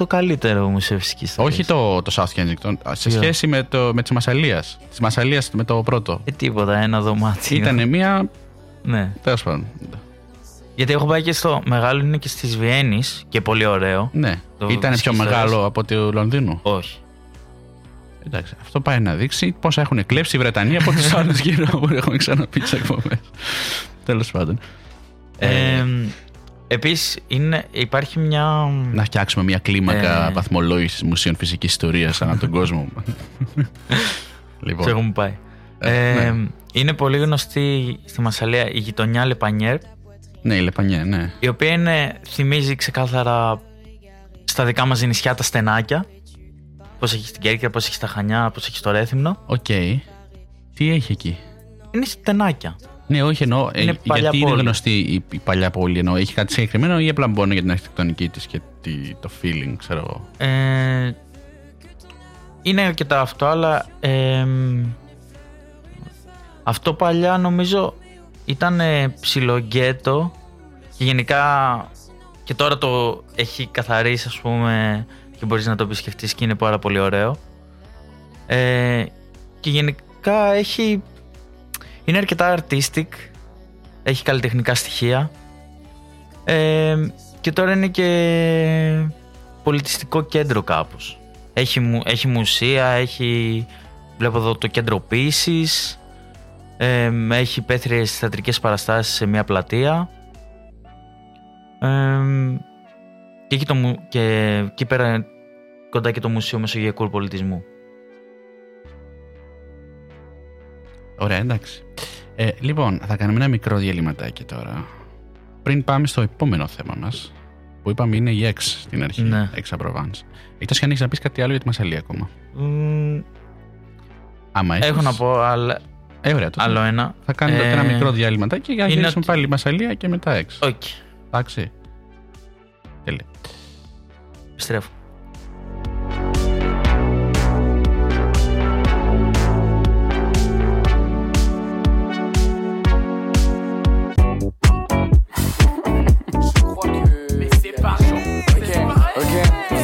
Speaker 4: Το καλύτερο μουσείο φυσική ιστορία.
Speaker 3: Όχι το, το South Kensington, α, σε
Speaker 4: Ποιο;
Speaker 3: σχέση με, το, με τη Μασαλίας. Τη Μασαλίας με το πρώτο.
Speaker 4: Ε, τίποτα, ένα δωμάτιο.
Speaker 3: Ήταν μία.
Speaker 4: Ναι.
Speaker 3: Τέλος πάντων.
Speaker 4: Γιατί έχω πάει και στο μεγάλο, είναι και στη Βιέννης και πολύ ωραίο.
Speaker 3: Ναι.
Speaker 4: Το
Speaker 3: Ήταν πιο
Speaker 4: φυσικής
Speaker 3: μεγάλο
Speaker 4: ιστορίας.
Speaker 3: από το Λονδίνο.
Speaker 4: Όχι.
Speaker 3: Εντάξει, αυτό πάει να δείξει πόσα έχουν κλέψει οι Βρετανοί από τους άλλους γύρω που έχουμε ξαναπεί τις εκπομπές. Τέλος πάντων.
Speaker 4: Ε, Επίσης, υπάρχει μια.
Speaker 3: Να φτιάξουμε μια κλίμακα
Speaker 4: Ε.
Speaker 3: βαθμολόγησης μουσείων φυσικής ιστορίας ανά τον κόσμο. λοιπόν.
Speaker 4: Σε έχουμε πάει.
Speaker 3: Ε,
Speaker 4: Ε,
Speaker 3: ναι.
Speaker 4: Είναι πολύ γνωστή στη Μασαλία η γειτονιά Λεπανιέρ,
Speaker 3: Ναι, η Λεπανιέ, ναι.
Speaker 4: η οποία είναι, θυμίζει ξεκάθαρα στα δικά μας νησιά τα στενάκια. Πώς έχει στην Κέρκυρα, πώς έχει στα Χανιά, πώς έχει στο Ρέθυμνο.
Speaker 3: Οκ. Τι έχει εκεί;
Speaker 4: Είναι στενάκια.
Speaker 3: Ναι, όχι εννοώ. ε,
Speaker 4: Είναι παλιά
Speaker 3: γιατί είναι
Speaker 4: πόλη.
Speaker 3: γνωστή η, η παλιά πόλη. Εννοώ, έχει κάτι συγκεκριμένο ή απλά μόνο για την αρχιτεκτονική της και τη- το feeling, ξέρω εγώ.
Speaker 4: Ε, είναι αρκετά αυτό, αλλά ε, αυτό παλιά νομίζω ήταν ψιλογκέτο και γενικά και τώρα το έχει καθαρίσει ας πούμε και μπορείς να το επισκεφτείς και είναι πάρα πολύ ωραίο. Ε, και γενικά έχει είναι αρκετά artistic έχει καλλιτεχνικά στοιχεία ε, και τώρα είναι και πολιτιστικό κέντρο κάπως. Έχει, μου- έχει μουσεία, έχει βλέπω εδώ το κέντρο ποίησης, ε, έχει υπαίθριες θεατρικές παραστάσεις σε μια πλατεία ε, και, έχει το, μου- και εκεί πέρα κοντά και το Μουσείο Μεσογειακού Πολιτισμού.
Speaker 3: Ωραία, εντάξει. Ε, λοιπόν, θα κάνουμε ένα μικρό διαλυματάκι τώρα. Πριν πάμε στο επόμενο θέμα μας, που είπαμε είναι η X στην αρχή.
Speaker 4: Ναι.
Speaker 3: X Provence. Εκτός και αν έχεις να πεις κάτι άλλο για τη Μασαλία ακόμα.
Speaker 4: Μ,
Speaker 3: Άμα έχεις.
Speaker 4: έχω να πω άλλα-
Speaker 3: Ε, ωραία, τότε
Speaker 4: άλλο ένα.
Speaker 3: Θα κάνουμε
Speaker 4: Ε,
Speaker 3: ένα μικρό διαλυματάκι για να
Speaker 4: είναι
Speaker 3: γυρίσουμε
Speaker 4: ότι-
Speaker 3: πάλι η Μασαλία και μετά X.
Speaker 4: Όχι,
Speaker 3: Εντάξει. Τέλεια.
Speaker 4: επιστρέφω.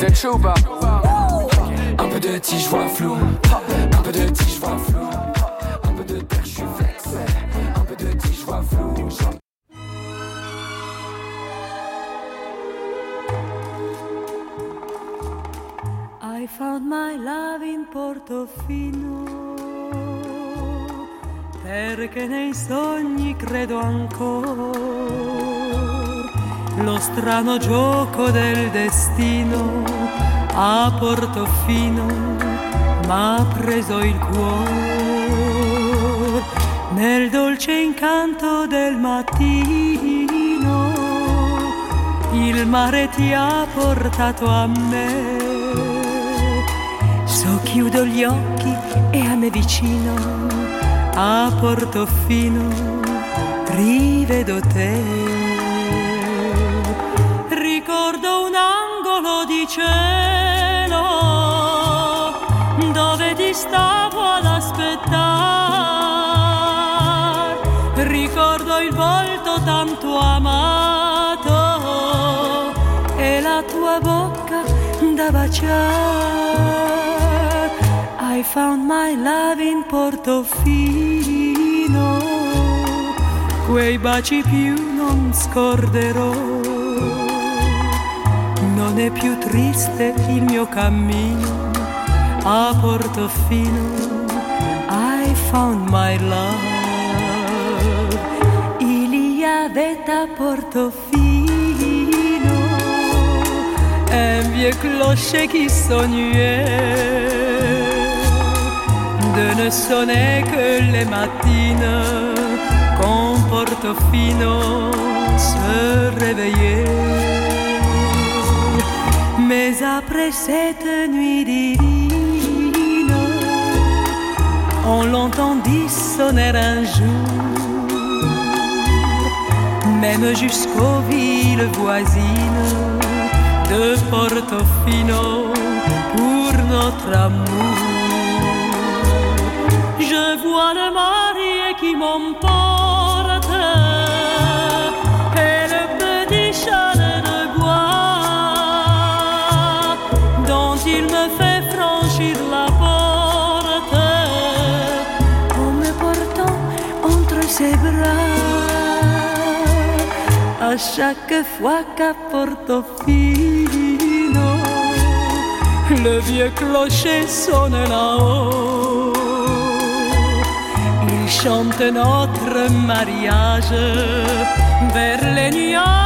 Speaker 6: Ou pas
Speaker 7: Un peu de tige, je vois flou. Un peu de tige, je vois flou. Un peu de terre, je suis vexé. Un peu de tige, je vois flou.
Speaker 8: I found my love in Portofino perché nei sogni credo ancora lo strano gioco del destino a Portofino m'ha preso il cuore nel dolce incanto del mattino il mare ti ha portato a me. So chiudo gli occhi e a me vicino, a Portofino, rivedo te. Cielo dove ti stavo ad aspettare. Ricordo il volto tanto amato e la tua bocca da baciare. I found my love in Portofino, quei baci più non scorderò. Non è più triste il mio cammino a Portofino. I found my love. Il y avait à Portofino un vieux clocher qui sonnait de ne sonner que les matines quand Portofino se réveillait. Mais après cette nuit divine, on l'entendit sonner un jour. même jusqu'aux villes voisines de Portofino pour notre amour. Je vois le marié qui m'emporte À chaque fois qu'à Portofino le vieux clocher sonne là-haut. Il chante notre mariage vers les nuages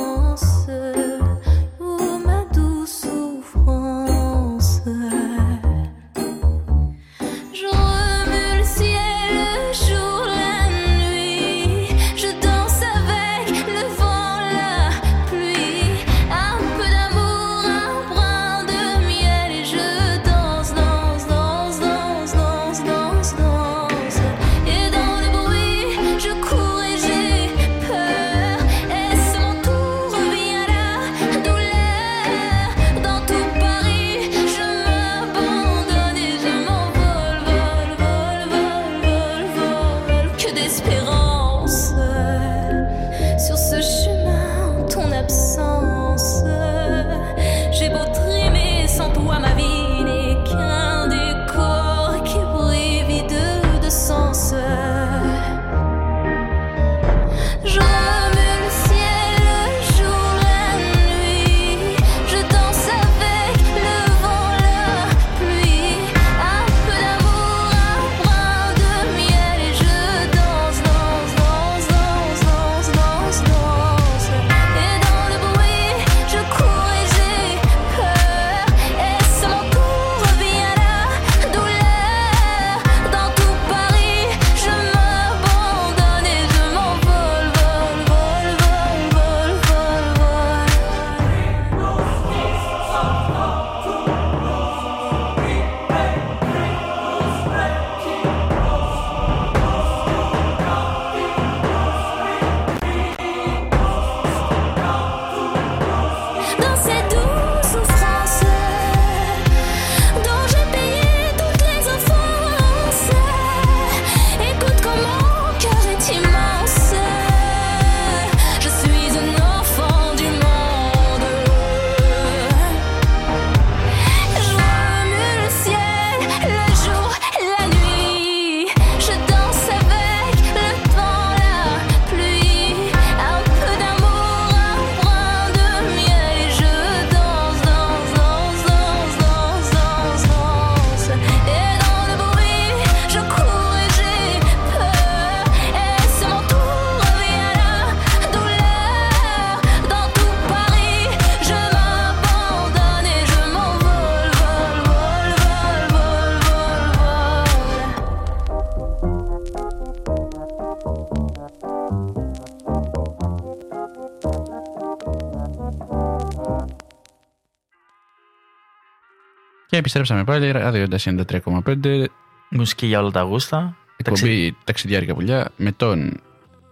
Speaker 3: Και επιστρέψαμε πάλι, ράδιο 93,5,
Speaker 4: Μουσική για όλα τα γούστα.
Speaker 3: εκπομπή ταξιδιάρικα πουλιά με τον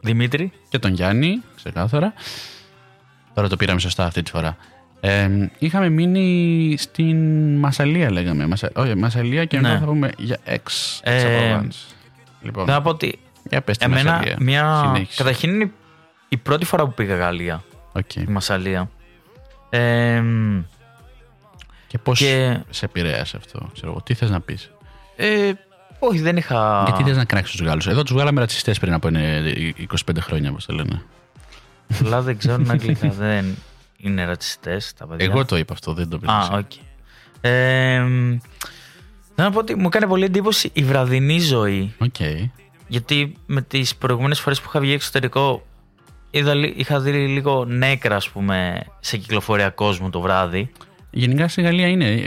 Speaker 4: Δημήτρη.
Speaker 3: και τον Γιάννη, ξεκάθαρα. Τώρα το πήραμε σωστά αυτή τη φορά. Ε, είχαμε μείνει στην Μασαλία, λέγαμε. Μασα... Όχι, Μασσαλία και μετά
Speaker 4: Ναι.
Speaker 3: θα πούμε για εξ.
Speaker 4: Ε,
Speaker 3: της Provence. λοιπόν,
Speaker 4: Θα πω ότι
Speaker 3: για πες τη
Speaker 4: εμένα
Speaker 3: Μασαλία.
Speaker 4: μια.
Speaker 3: Συνέχισε.
Speaker 4: Καταρχήν είναι η πρώτη φορά που πήγα Γαλλία.
Speaker 3: Οκ.
Speaker 4: Η Μασαλία. Ε, μ,
Speaker 3: Και πώς
Speaker 4: Και-
Speaker 3: σε επηρέασε αυτό, ξέρω εγώ. Τι θες να πεις;
Speaker 4: Ε, όχι, δεν είχα.
Speaker 3: Γιατί θες να κράξεις τους Γάλλους; Εδώ τους βγάλαμε ρατσιστές πριν από ε, 25 χρόνια, όπως το λένε.
Speaker 4: Πολλά δεν ξέρουν αγγλικά. δεν είναι ρατσιστές τα παιδιά.
Speaker 3: Εγώ το είπα αυτό, δεν το πει.
Speaker 4: Α, οκ. Ε, να πω ότι μου έκανε πολύ εντύπωση η βραδινή ζωή.
Speaker 3: Οκ.
Speaker 4: Γιατί με τις προηγούμενες φορές που είχα βγει εξωτερικό, είδα, λι- είχα δει λίγο νέκρα, ας πούμε, σε κυκλοφορία κόσμου το βράδυ.
Speaker 3: Γενικά στη Γαλλία είναι. ε,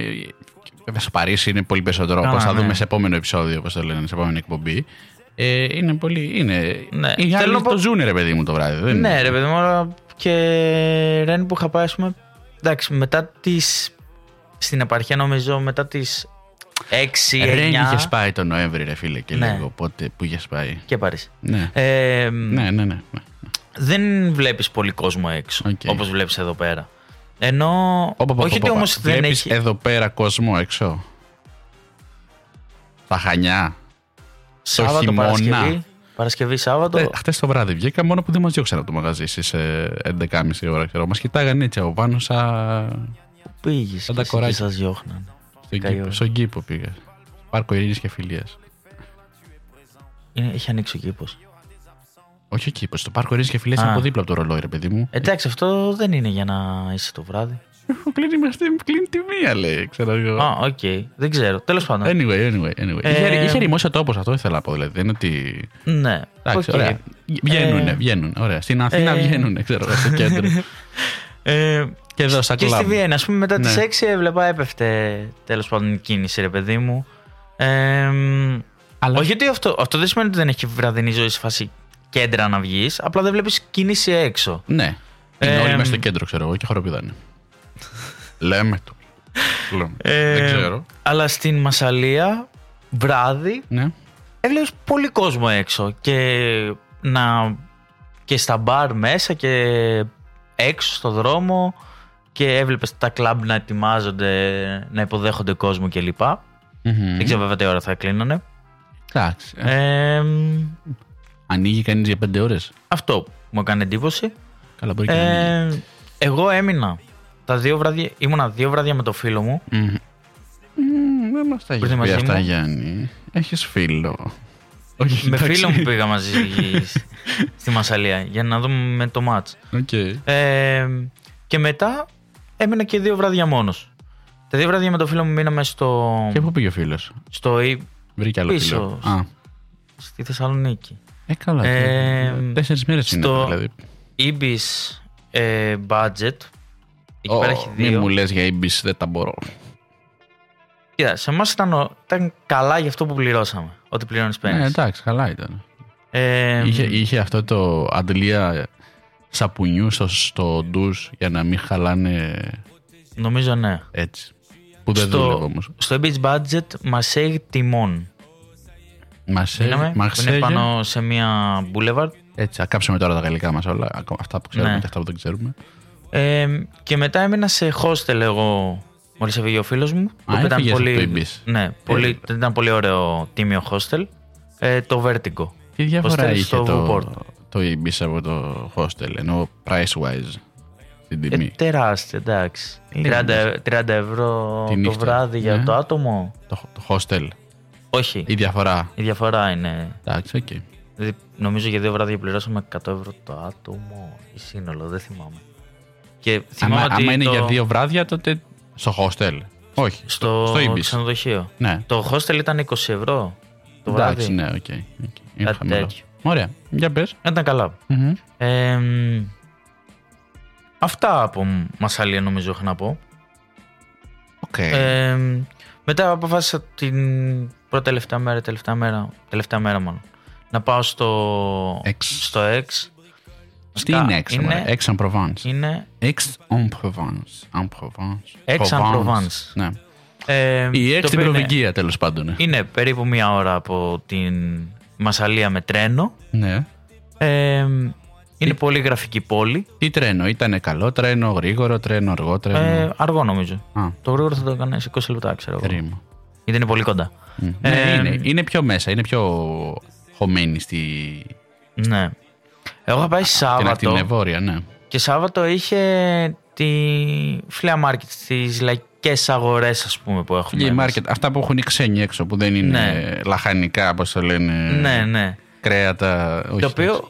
Speaker 3: Βέβαια στο Παρίσι είναι πολύ περισσότερο.
Speaker 4: Καλά,
Speaker 3: Όπω θα
Speaker 4: ναι.
Speaker 3: δούμε σε επόμενο επεισόδιο, όπως το λένε, σε επόμενη εκπομπή. Ε, είναι πολύ. Είναι...
Speaker 4: Ναι.
Speaker 3: Οι
Speaker 4: Θέλω
Speaker 3: Γάλλοι
Speaker 4: να πω-
Speaker 3: το ζουνε ρε παιδί μου το βράδυ. Δεν...
Speaker 4: Ναι, ρε παιδί μου, αλλά και ρεν που είχα πάει, ας πούμε. Εντάξει, μετά τι. Στην επαρχία, νομίζω, μετά τις 6
Speaker 3: Ε, Ρεν
Speaker 4: 9.
Speaker 3: είχες πάει τον Νοέμβρη, ρε φίλε, και
Speaker 4: Ναι.
Speaker 3: λίγο. Πότε, που είχες πάει.
Speaker 4: Και Παρίσι.
Speaker 3: Ναι.
Speaker 4: Ε,
Speaker 3: ναι, ναι, ναι. ναι.
Speaker 4: Δεν βλέπεις πολύ κόσμο έξω,
Speaker 3: Οκ.
Speaker 4: όπως βλέπεις εδώ πέρα. Ενώ.
Speaker 3: Όπα, όπα,
Speaker 4: όχι
Speaker 3: όπα,
Speaker 4: ότι
Speaker 3: όπα.
Speaker 4: όμως δεν
Speaker 3: Βλέπεις
Speaker 4: έχει.
Speaker 3: εδώ πέρα κόσμο έξω. Στα Χανιά.
Speaker 4: Σάββατο,
Speaker 3: χειμώνα.
Speaker 4: Παρασκευή. Παρασκευή, Σάββατο.
Speaker 3: Ε, Χθες το βράδυ βγήκα μόνο που δεν μας διώξαν από το μαγαζί στις 11.30 ώρα. Ξέρω. Μας κοιτάγανε έτσι από πάνω σαν.
Speaker 4: Πήγες.
Speaker 3: σαν τα κοράκια.
Speaker 4: σας διώχναν.
Speaker 3: Στον
Speaker 4: Καλή
Speaker 3: κήπο,
Speaker 4: ώρα.
Speaker 3: στον κήπο πήγα. Πάρκο Ειρήνης και Φιλίας.
Speaker 4: Είναι, έχει ανοίξει ο κήπος.
Speaker 3: Όχι ο κήπο, το πάρκο Ειρήνη και Φιλία είναι
Speaker 4: Α.
Speaker 3: από δίπλα από το ρολόι, ρε παιδί μου.
Speaker 4: Εντάξει, αυτό δεν είναι για να είσαι το βράδυ.
Speaker 3: Κλείνει, είμαστε, κλείνει τη μία, λέει. Ξέρω εγώ.
Speaker 4: Α, οκ. Δεν ξέρω. Τέλος πάντων.
Speaker 3: Anyway, anyway, anyway.
Speaker 4: Ε,
Speaker 3: είχε, είχε ρημώσει ο τόπος, αυτό ήθελα να πω. Δηλαδή, δεν είναι ότι.
Speaker 4: Ναι.
Speaker 3: Εντάξει,
Speaker 4: οκ.
Speaker 3: ωραία. Βγαίνουνε,
Speaker 4: Ε,
Speaker 3: βγαίνουν. Ωραία. Στην Αθήνα
Speaker 4: ε,
Speaker 3: βγαίνουνε, ξέρω εγώ, στο κέντρο.
Speaker 4: Ε,
Speaker 3: και εδώ στα
Speaker 4: και
Speaker 3: κλαμπ.
Speaker 4: στη Βιέννη, ας πούμε, μετά
Speaker 3: Ναι.
Speaker 4: τι 6 έβλεπα έπεφτε τέλος πάντων η κίνηση, ρε παιδί μου. Ε,
Speaker 3: Αλλά-
Speaker 4: Όχι ότι αυτό, αυτό δεν σημαίνει ότι δεν έχει βραδινή ζωή σε φάση κέντρα να βγεις, απλά δεν βλέπεις κίνηση έξω.
Speaker 3: Ναι. Είναι
Speaker 4: Ε,
Speaker 3: όλοι μέσα στο κέντρο, ξέρω εγώ, και χοροπηδάνε. Λέμε το. Λέμε.
Speaker 4: Ε,
Speaker 3: Δεν ξέρω.
Speaker 4: Αλλά στην Μασαλία, βράδυ,
Speaker 3: Ναι.
Speaker 4: έβλεπες πολύ κόσμο έξω και, να, και στα μπαρ μέσα και έξω στο δρόμο και έβλεπες τα κλαμπ να ετοιμάζονται, να υποδέχονται κόσμο κλπ.
Speaker 3: Μμμ.
Speaker 4: Δεν ξέρω βέβαια τι ώρα θα κλείνανε.
Speaker 3: Εντάξει. Ε,
Speaker 4: Ε,
Speaker 3: Ανοίγει κανείς για πέντε ώρες.
Speaker 4: αυτό μου έκανε εντύπωση.
Speaker 3: Καλά, μπορεί και να ανοίγει.
Speaker 4: Ε, εγώ έμεινα τα δύο βράδια, ήμουνα δύο βράδια με το φίλο μου.
Speaker 3: Μμμ. Μμμ, Δεν μας τα έχει
Speaker 4: Ήρθε
Speaker 3: πει
Speaker 4: μαζί
Speaker 3: αυτά,
Speaker 4: μου.
Speaker 3: Γιάννη. Έχεις φίλο. Όχι,
Speaker 4: με
Speaker 3: εντάξει.
Speaker 4: φίλο μου πήγα μαζί στη Μασαλία για να δούμε το μάτς.
Speaker 3: Οκ.
Speaker 4: Ε, και μετά έμεινα και δύο βράδια μόνος. Τα δύο βράδια με το φίλο μου μείναμε στο,
Speaker 3: Και πού πήγε ο φίλος;
Speaker 4: στο, Ι-
Speaker 3: Βρήκε άλλο
Speaker 4: Πίσω.
Speaker 3: φίλο. Α,
Speaker 4: στη Θεσσαλονίκη.
Speaker 3: Ε, καλά.
Speaker 4: Ε,
Speaker 3: Τέσσερις μέρες είναι.
Speaker 4: στο-
Speaker 3: Δηλαδή;
Speaker 4: Ibis ε, budget. Εκεί
Speaker 3: Ω,
Speaker 4: πέρα έχει
Speaker 3: Μη
Speaker 4: δύο.
Speaker 3: μου λες για Ibis, δεν τα μπορώ.
Speaker 4: Κοίτα, σε εμάς ήταν, ο- ήταν καλά για αυτό που πληρώσαμε. Ό,τι πληρώνεις
Speaker 3: Ναι,
Speaker 4: παίρνεις.
Speaker 3: εντάξει, καλά ήταν.
Speaker 4: ε,
Speaker 3: Είχε, είχε αυτό το αντλία σαπουνιού στο, στο ντους για να μην χαλάνε
Speaker 4: νομίζω ναι.
Speaker 3: έτσι. Που δεν
Speaker 4: Στο-
Speaker 3: δούλευε όμως.
Speaker 4: Στο beach budget Marseille Timon.
Speaker 3: Μασέ,
Speaker 4: Μείναμε, που
Speaker 3: Μαρσέγε.
Speaker 4: είναι πάνω σε μια boulevard.
Speaker 3: Έτσι, ακάψαμε τώρα τα γαλλικά μας όλα. ακόμα Αυτά που ξέρουμε
Speaker 4: Ναι.
Speaker 3: και αυτά που δεν ξέρουμε.
Speaker 4: Ε, και μετά έμεινα σε hostel εγώ μόλις έφυγε ο φίλος μου. το οποίο
Speaker 3: έφυγες από το Ibis.
Speaker 4: Ναι, πολύ,
Speaker 3: Ε,
Speaker 4: ήταν πολύ ωραίο τίμιο hostel. Ε, το Vertigo.
Speaker 3: Τι διαφορά
Speaker 4: Hostel
Speaker 3: είχε
Speaker 4: στο
Speaker 3: το,
Speaker 4: Βουπόρτ.
Speaker 3: το Ibis από το hostel, ενώ price wise στην
Speaker 4: Ε,
Speaker 3: τιμή;
Speaker 4: τεράστιο, εντάξει.
Speaker 3: Λίγο.
Speaker 4: 30, 30 ευρώ
Speaker 3: Τη
Speaker 4: το
Speaker 3: νύχτα.
Speaker 4: βράδυ για
Speaker 3: Ναι.
Speaker 4: το άτομο.
Speaker 3: Το, το hostel.
Speaker 4: Όχι.
Speaker 3: Η διαφορά.
Speaker 4: Η διαφορά είναι.
Speaker 3: Εντάξει, οκ.
Speaker 4: Δηλαδή, νομίζω για δύο βράδια πληρώσαμε 100 ευρώ το άτομο ή σύνολο, δεν θυμάμαι. Και θυμάμαι
Speaker 3: Άμα,
Speaker 4: ότι
Speaker 3: άμα είναι
Speaker 4: το-
Speaker 3: για δύο βράδια, τότε στο hostel. Όχι,
Speaker 4: στο,
Speaker 3: στο Ibis.
Speaker 4: ξενοδοχείο.
Speaker 3: Ναι.
Speaker 4: Το hostel ήταν 20 ευρώ το
Speaker 3: Εντάξει,
Speaker 4: βράδυ.
Speaker 3: ναι, OK. OK. Είναι
Speaker 4: Κάτι
Speaker 3: χαμηλό.
Speaker 4: τέτοιο.
Speaker 3: Ωραία, για πες.
Speaker 4: Ήταν καλά.
Speaker 3: Μμμ.
Speaker 4: Ε, μ, αυτά από Μασαλία νομίζω έχω να πω.
Speaker 3: Οκ.
Speaker 4: Ε, μ, μετά αποφάσισα την πρώτη τελευταία μέρα, τελευταία μέρα, τελευταία μέρα μάλλον, να πάω στο
Speaker 3: Aix.
Speaker 4: στο Aix.
Speaker 3: Τι είναι Aix,
Speaker 4: είναι,
Speaker 3: είναι... Aix-en-Provence.
Speaker 4: είναι
Speaker 3: Aix-en-Provence. En Provence.
Speaker 4: Aix-en-Provence.
Speaker 3: Ναι.
Speaker 4: ε,
Speaker 3: Η Aix
Speaker 4: το
Speaker 3: στην
Speaker 4: οποίο είναι-
Speaker 3: Προβυγγία, τέλος πάντων. ναι.
Speaker 4: Είναι περίπου μία ώρα από την Μασαλία με τρένο.
Speaker 3: Ναι.
Speaker 4: Ε, είναι πολύ γραφική πόλη.
Speaker 3: Τι τρένο, ήταν καλό τρένο, γρήγορο τρένο, αργό τρένο;
Speaker 4: Ε, αργό νομίζω.
Speaker 3: Α,
Speaker 4: Το γρήγορο θα το έκανες σε 20 λεπτά, ξέρω εγώ.
Speaker 3: κρίμα.
Speaker 4: Γιατί είναι πολύ κοντά.
Speaker 3: Μμ.
Speaker 4: Ε,
Speaker 3: ναι, είναι, είναι πιο μέσα, είναι πιο χωμένη στη...
Speaker 4: Ναι. Εγώ είχα πάει
Speaker 3: την
Speaker 4: Σάββατο
Speaker 3: ακτινοβόρεια, ναι.
Speaker 4: και Σάββατο είχε τη flea market, τις λαϊκές αγορές ας πούμε που έχουμε.
Speaker 3: Flea
Speaker 4: εμείς.
Speaker 3: market, αυτά που έχουν οι ξένοι έξω, που δεν είναι
Speaker 4: Ναι.
Speaker 3: λαχανικά, όπως το λένε.
Speaker 4: Ναι, ναι.
Speaker 3: Κρέατα. όχι
Speaker 4: το οποίο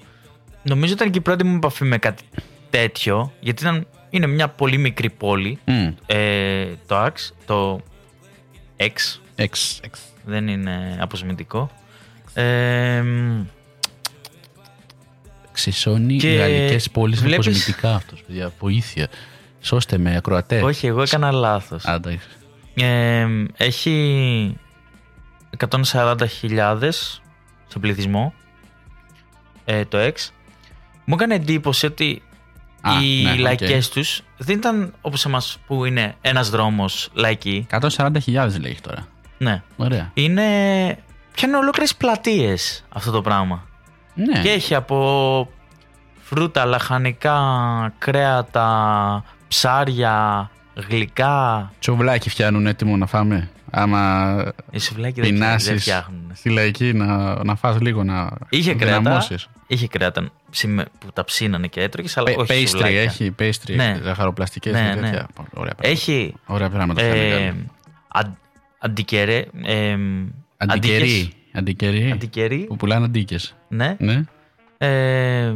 Speaker 4: νομίζω ήταν και η πρώτη μου επαφή με κάτι τέτοιο, γιατί ήταν, είναι μια πολύ μικρή πόλη,
Speaker 3: Μμ,
Speaker 4: ε, το Ax, το X,
Speaker 3: εξ, εξ.
Speaker 4: δεν είναι αποσμητικό. Ε, μ,
Speaker 3: Ξυσώνει
Speaker 4: Και
Speaker 3: οι γαλλικές πόλεις με
Speaker 4: βλέπεις-
Speaker 3: κοσμητικά αυτός. Παιδιά, βοήθεια. Σώστε με, ακροατέ.
Speaker 4: όχι, εγώ έκανα λάθος.
Speaker 3: Α, εντάξει.
Speaker 4: Ε, έχει 140.000 σε πληθυσμό ε, το X. Μου έκανε εντύπωση ότι
Speaker 3: Α,
Speaker 4: οι
Speaker 3: ναι, οκ.
Speaker 4: λαϊκές τους δεν ήταν όπως εμάς που είναι ένας δρόμος λαϊκή.
Speaker 3: 140.000 λέει τώρα.
Speaker 4: Ναι.
Speaker 3: Ωραία.
Speaker 4: Είναι... Πιάνουν ολόκληρες πλατείες αυτό το πράγμα.
Speaker 3: Ναι.
Speaker 4: Και έχει από φρούτα, λαχανικά, κρέατα, ψάρια, γλυκά.
Speaker 3: Τσουβλάκι φτιάνουν έτοιμο να φάμε; Άμα
Speaker 4: Οι σουβλάκι δεν, φτιά- δεν
Speaker 3: πεινάσει
Speaker 4: φτιάχνουν.
Speaker 3: στη λαϊκή να, να φας λίγο να
Speaker 4: Είχε κρέατα,
Speaker 3: δυναμώσεις.
Speaker 4: είχε κρέατα ψημε- που τα ψήνανε και έτρωγες, αλλά
Speaker 3: Πε-
Speaker 4: όχι
Speaker 3: Pastry
Speaker 4: σουβλάκια.
Speaker 3: έχει, pastry,
Speaker 4: Ναι.
Speaker 3: ζαχαροπλαστικές
Speaker 4: Ναι,
Speaker 3: και
Speaker 4: ναι.
Speaker 3: τέτοια. Ωραία πράγματα.
Speaker 4: Έχει
Speaker 3: Ωραία πράγματα.
Speaker 4: ε,
Speaker 3: φαίνεται.
Speaker 4: Αν- αντικερέ, ε,
Speaker 3: Αντικερί.
Speaker 4: αντίκες-
Speaker 3: Αντικερί.
Speaker 4: αντικερί,
Speaker 3: Που πουλάνε αντίκες.
Speaker 4: ναι.
Speaker 3: Ναι.
Speaker 4: Ε,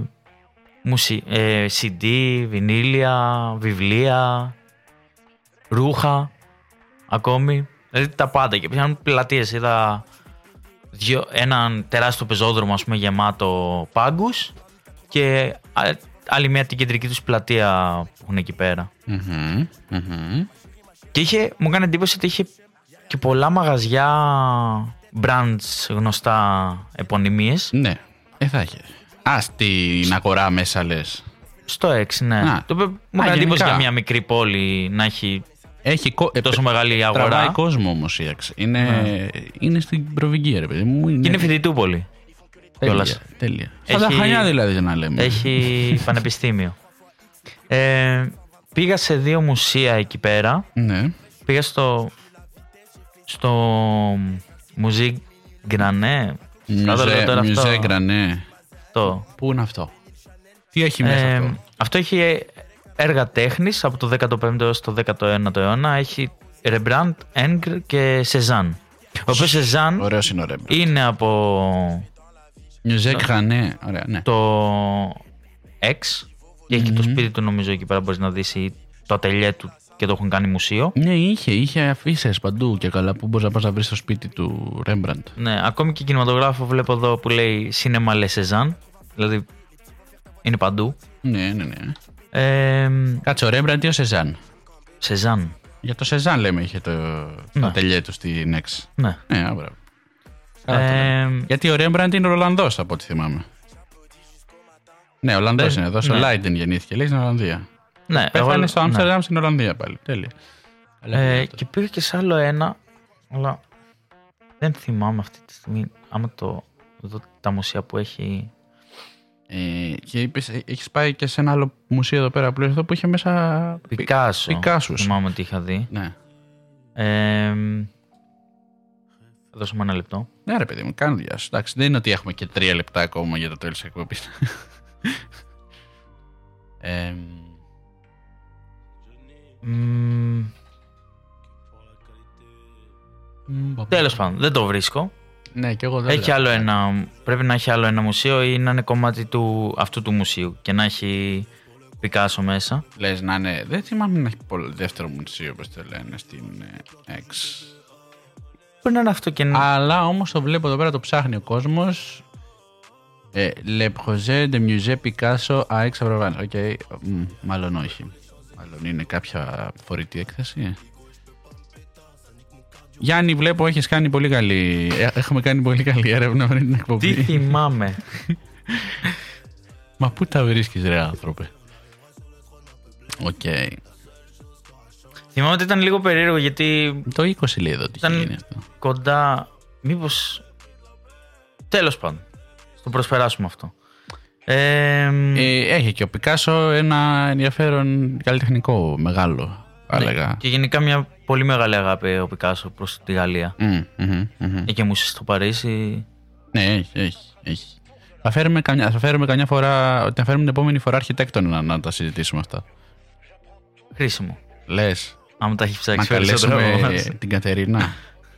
Speaker 4: μουσι, ε, CD, βινίλια, βιβλία, ρούχα, ακόμη. Δηλαδή τα πάντα. Και πιάνουν πλατείες. Είδα δυο, έναν τεράστιο πεζόδρομο ας πούμε, γεμάτο πάγκους και α- άλλη μια την κεντρική τους πλατεία που έχουν εκεί πέρα.
Speaker 3: Μμμ, μμμ.
Speaker 4: Και είχε, μου έκανε εντύπωση ότι είχε και πολλά μαγαζιά brands γνωστά επωνυμίες.
Speaker 3: Ναι. Ε, θα έχει. Α, στην αγορά μέσα λες.
Speaker 4: Στο 6, ναι.
Speaker 3: Α.
Speaker 4: Το οποίο μου
Speaker 3: Α,
Speaker 4: έκανε εντύπωση
Speaker 3: γενικά.
Speaker 4: για μια μικρή πόλη να έχει
Speaker 3: Έχει κο... ε,
Speaker 4: τόσο μεγάλη αγορά.
Speaker 3: Τραβάει κόσμο όμως η Αξ. Είναι, είναι στην προβυγγία, ρε παιδί μου. Είναι,
Speaker 4: Και είναι φοιτητούπολη.
Speaker 3: τέλεια.
Speaker 4: κιόλας.
Speaker 3: τέλεια. Σαν τα
Speaker 4: Έχει-
Speaker 3: χανιά δηλαδή, για να λέμε.
Speaker 4: Έχει πανεπιστήμιο. Ε, πήγα σε δύο μουσεία εκεί πέρα.
Speaker 3: Ναι.
Speaker 4: Πήγα στο. Στο. Μουζί Γκρανέ. Κάτω λέω τώρα αυτό.
Speaker 3: Μιουζέ Γκρανέ.
Speaker 4: αυτό.
Speaker 3: Πού είναι αυτό; Τι έχει μέσα
Speaker 4: Ε,
Speaker 3: αυτό;
Speaker 4: αυτό έχει έργα τέχνης από το 15ο έως το 19ο αιώνα. Έχει Rembrandt, Ingres και Σεζάν. Ο οποίος Σεζάν
Speaker 3: Ωραίος είναι ωραίο.
Speaker 4: είναι από
Speaker 3: Μιουζέ Γκρανέ. Ωραία, ναι.
Speaker 4: το X και έχει και το σπίτι του νομίζω εκεί πέρα μπορείς να δεις ή το ατελιέ του και το έχουν κάνει μουσείο.
Speaker 3: Ναι, είχε, είχε αφήσεις παντού και καλά που μπορείς να πας να βρεις στο σπίτι του Ρέμπραντ.
Speaker 4: Ναι, ακόμη και κινηματογράφο βλέπω εδώ που λέει Cinema Le Cézanne, δηλαδή είναι παντού.
Speaker 3: Ναι, ναι, ναι.
Speaker 4: Ε,
Speaker 3: Κάτσε, ο Ρέμπραντ ή ο Σεζάν.
Speaker 4: Cézanne,
Speaker 3: Για το Σεζάν λέμε είχε το, το
Speaker 4: Ναι.
Speaker 3: ατελιέ του στην Εξ.
Speaker 4: ναι.
Speaker 3: Ναι, α, μπράβο. Καλά το λέμε.
Speaker 4: Ε,
Speaker 3: Γιατί ο Ρέμπραντ είναι Ολλανδός από ό,τι θυμάμαι. Ναι, Ολλανδός
Speaker 4: Ναι,
Speaker 3: είναι εδώ. Στο
Speaker 4: ναι.
Speaker 3: Λάιντεν γεννήθηκε, λέει στην Ολλανδία.
Speaker 4: Ναι,
Speaker 3: Πέθανε
Speaker 4: εγώ-
Speaker 3: στο
Speaker 4: ναι.
Speaker 3: Άμστερνταμ στην Ολλανδία πάλι. Τέλεια. Καλά,
Speaker 4: Ε,
Speaker 3: καλά.
Speaker 4: και πήγα και σε άλλο ένα, αλλά δεν θυμάμαι αυτή τη στιγμή. Άμα το δω τα μουσεία που έχει.
Speaker 3: Ε, και είπες, ε, έχεις πάει και σε ένα άλλο μουσείο εδώ πέρα που λες εδώ που είχε μέσα
Speaker 4: Πικάσο.
Speaker 3: Πικάσους.
Speaker 4: Θυμάμαι ότι είχα δει.
Speaker 3: Ναι.
Speaker 4: Ε, θα δώσουμε ένα λεπτό.
Speaker 3: Ναι, ρε παιδί μου, κάνω δουλειά σου. Εντάξει, δεν είναι ότι έχουμε και τρία λεπτά ακόμα για το τέλος της εκπομπής. ε,
Speaker 4: Μμμ, Τέλος πάντων, δεν το βρίσκω.
Speaker 3: Ναι, και εγώ δεν
Speaker 4: Έχει
Speaker 3: λέω.
Speaker 4: άλλο ένα, πρέπει να έχει άλλο ένα μουσείο ή να είναι κομμάτι του, αυτού του μουσείου και να έχει Πικάσο μέσα.
Speaker 3: Λες να είναι. Δεν θυμάμαι να έχει πολύ δεύτερο μουσείο, όπως το λένε, στην ε, Aix.
Speaker 4: Μπορεί να είναι αυτό και να...
Speaker 3: Αλλά όμως το βλέπω εδώ πέρα, το ψάχνει ο κόσμος. Ε, Le projet de musée Picasso à Aix-en-Provence. OK, μ, μάλλον όχι. Μάλλον είναι κάποια φορητή έκθεση. Γιάννη, βλέπω έχεις κάνει πολύ καλή. ε, Έχουμε κάνει πολύ καλή έρευνα πριν την εκπομπή.
Speaker 4: Τι θυμάμαι.
Speaker 3: Μα πού τα βρίσκεις ρε άνθρωπε. Οκ.
Speaker 4: θυμάμαι ότι ήταν λίγο περίεργο γιατί
Speaker 3: Το 20 λέει εδώ τι
Speaker 4: Ήταν-
Speaker 3: έχει γίνει αυτό.
Speaker 4: κοντά. Μήπως. Τέλος πάντων. Στο προσπεράσουμε αυτό. Ε,
Speaker 3: Ε, έχει και ο Πικάσο ένα ενδιαφέρον καλλιτεχνικό μεγάλο, θα
Speaker 4: ναι,
Speaker 3: έλεγα.
Speaker 4: Και γενικά μια πολύ μεγάλη αγάπη ο Πικάσο προς τη Γαλλία.
Speaker 3: Μμ, μμμ, μμμ.
Speaker 4: Είχε μου στο Παρίσι.
Speaker 3: Ναι, έχει, έχει, έχει. Θα φέρουμε, καμιά, θα φέρουμε καμιά φορά, θα φέρουμε την επόμενη φορά αρχιτέκτονα να, να τα συζητήσουμε αυτά.
Speaker 4: Χρήσιμο.
Speaker 3: Λες.
Speaker 4: Αν μου τα έχει
Speaker 3: Να
Speaker 4: ψάξει περισσότερο.
Speaker 3: καλέσουμε την Κατερίνα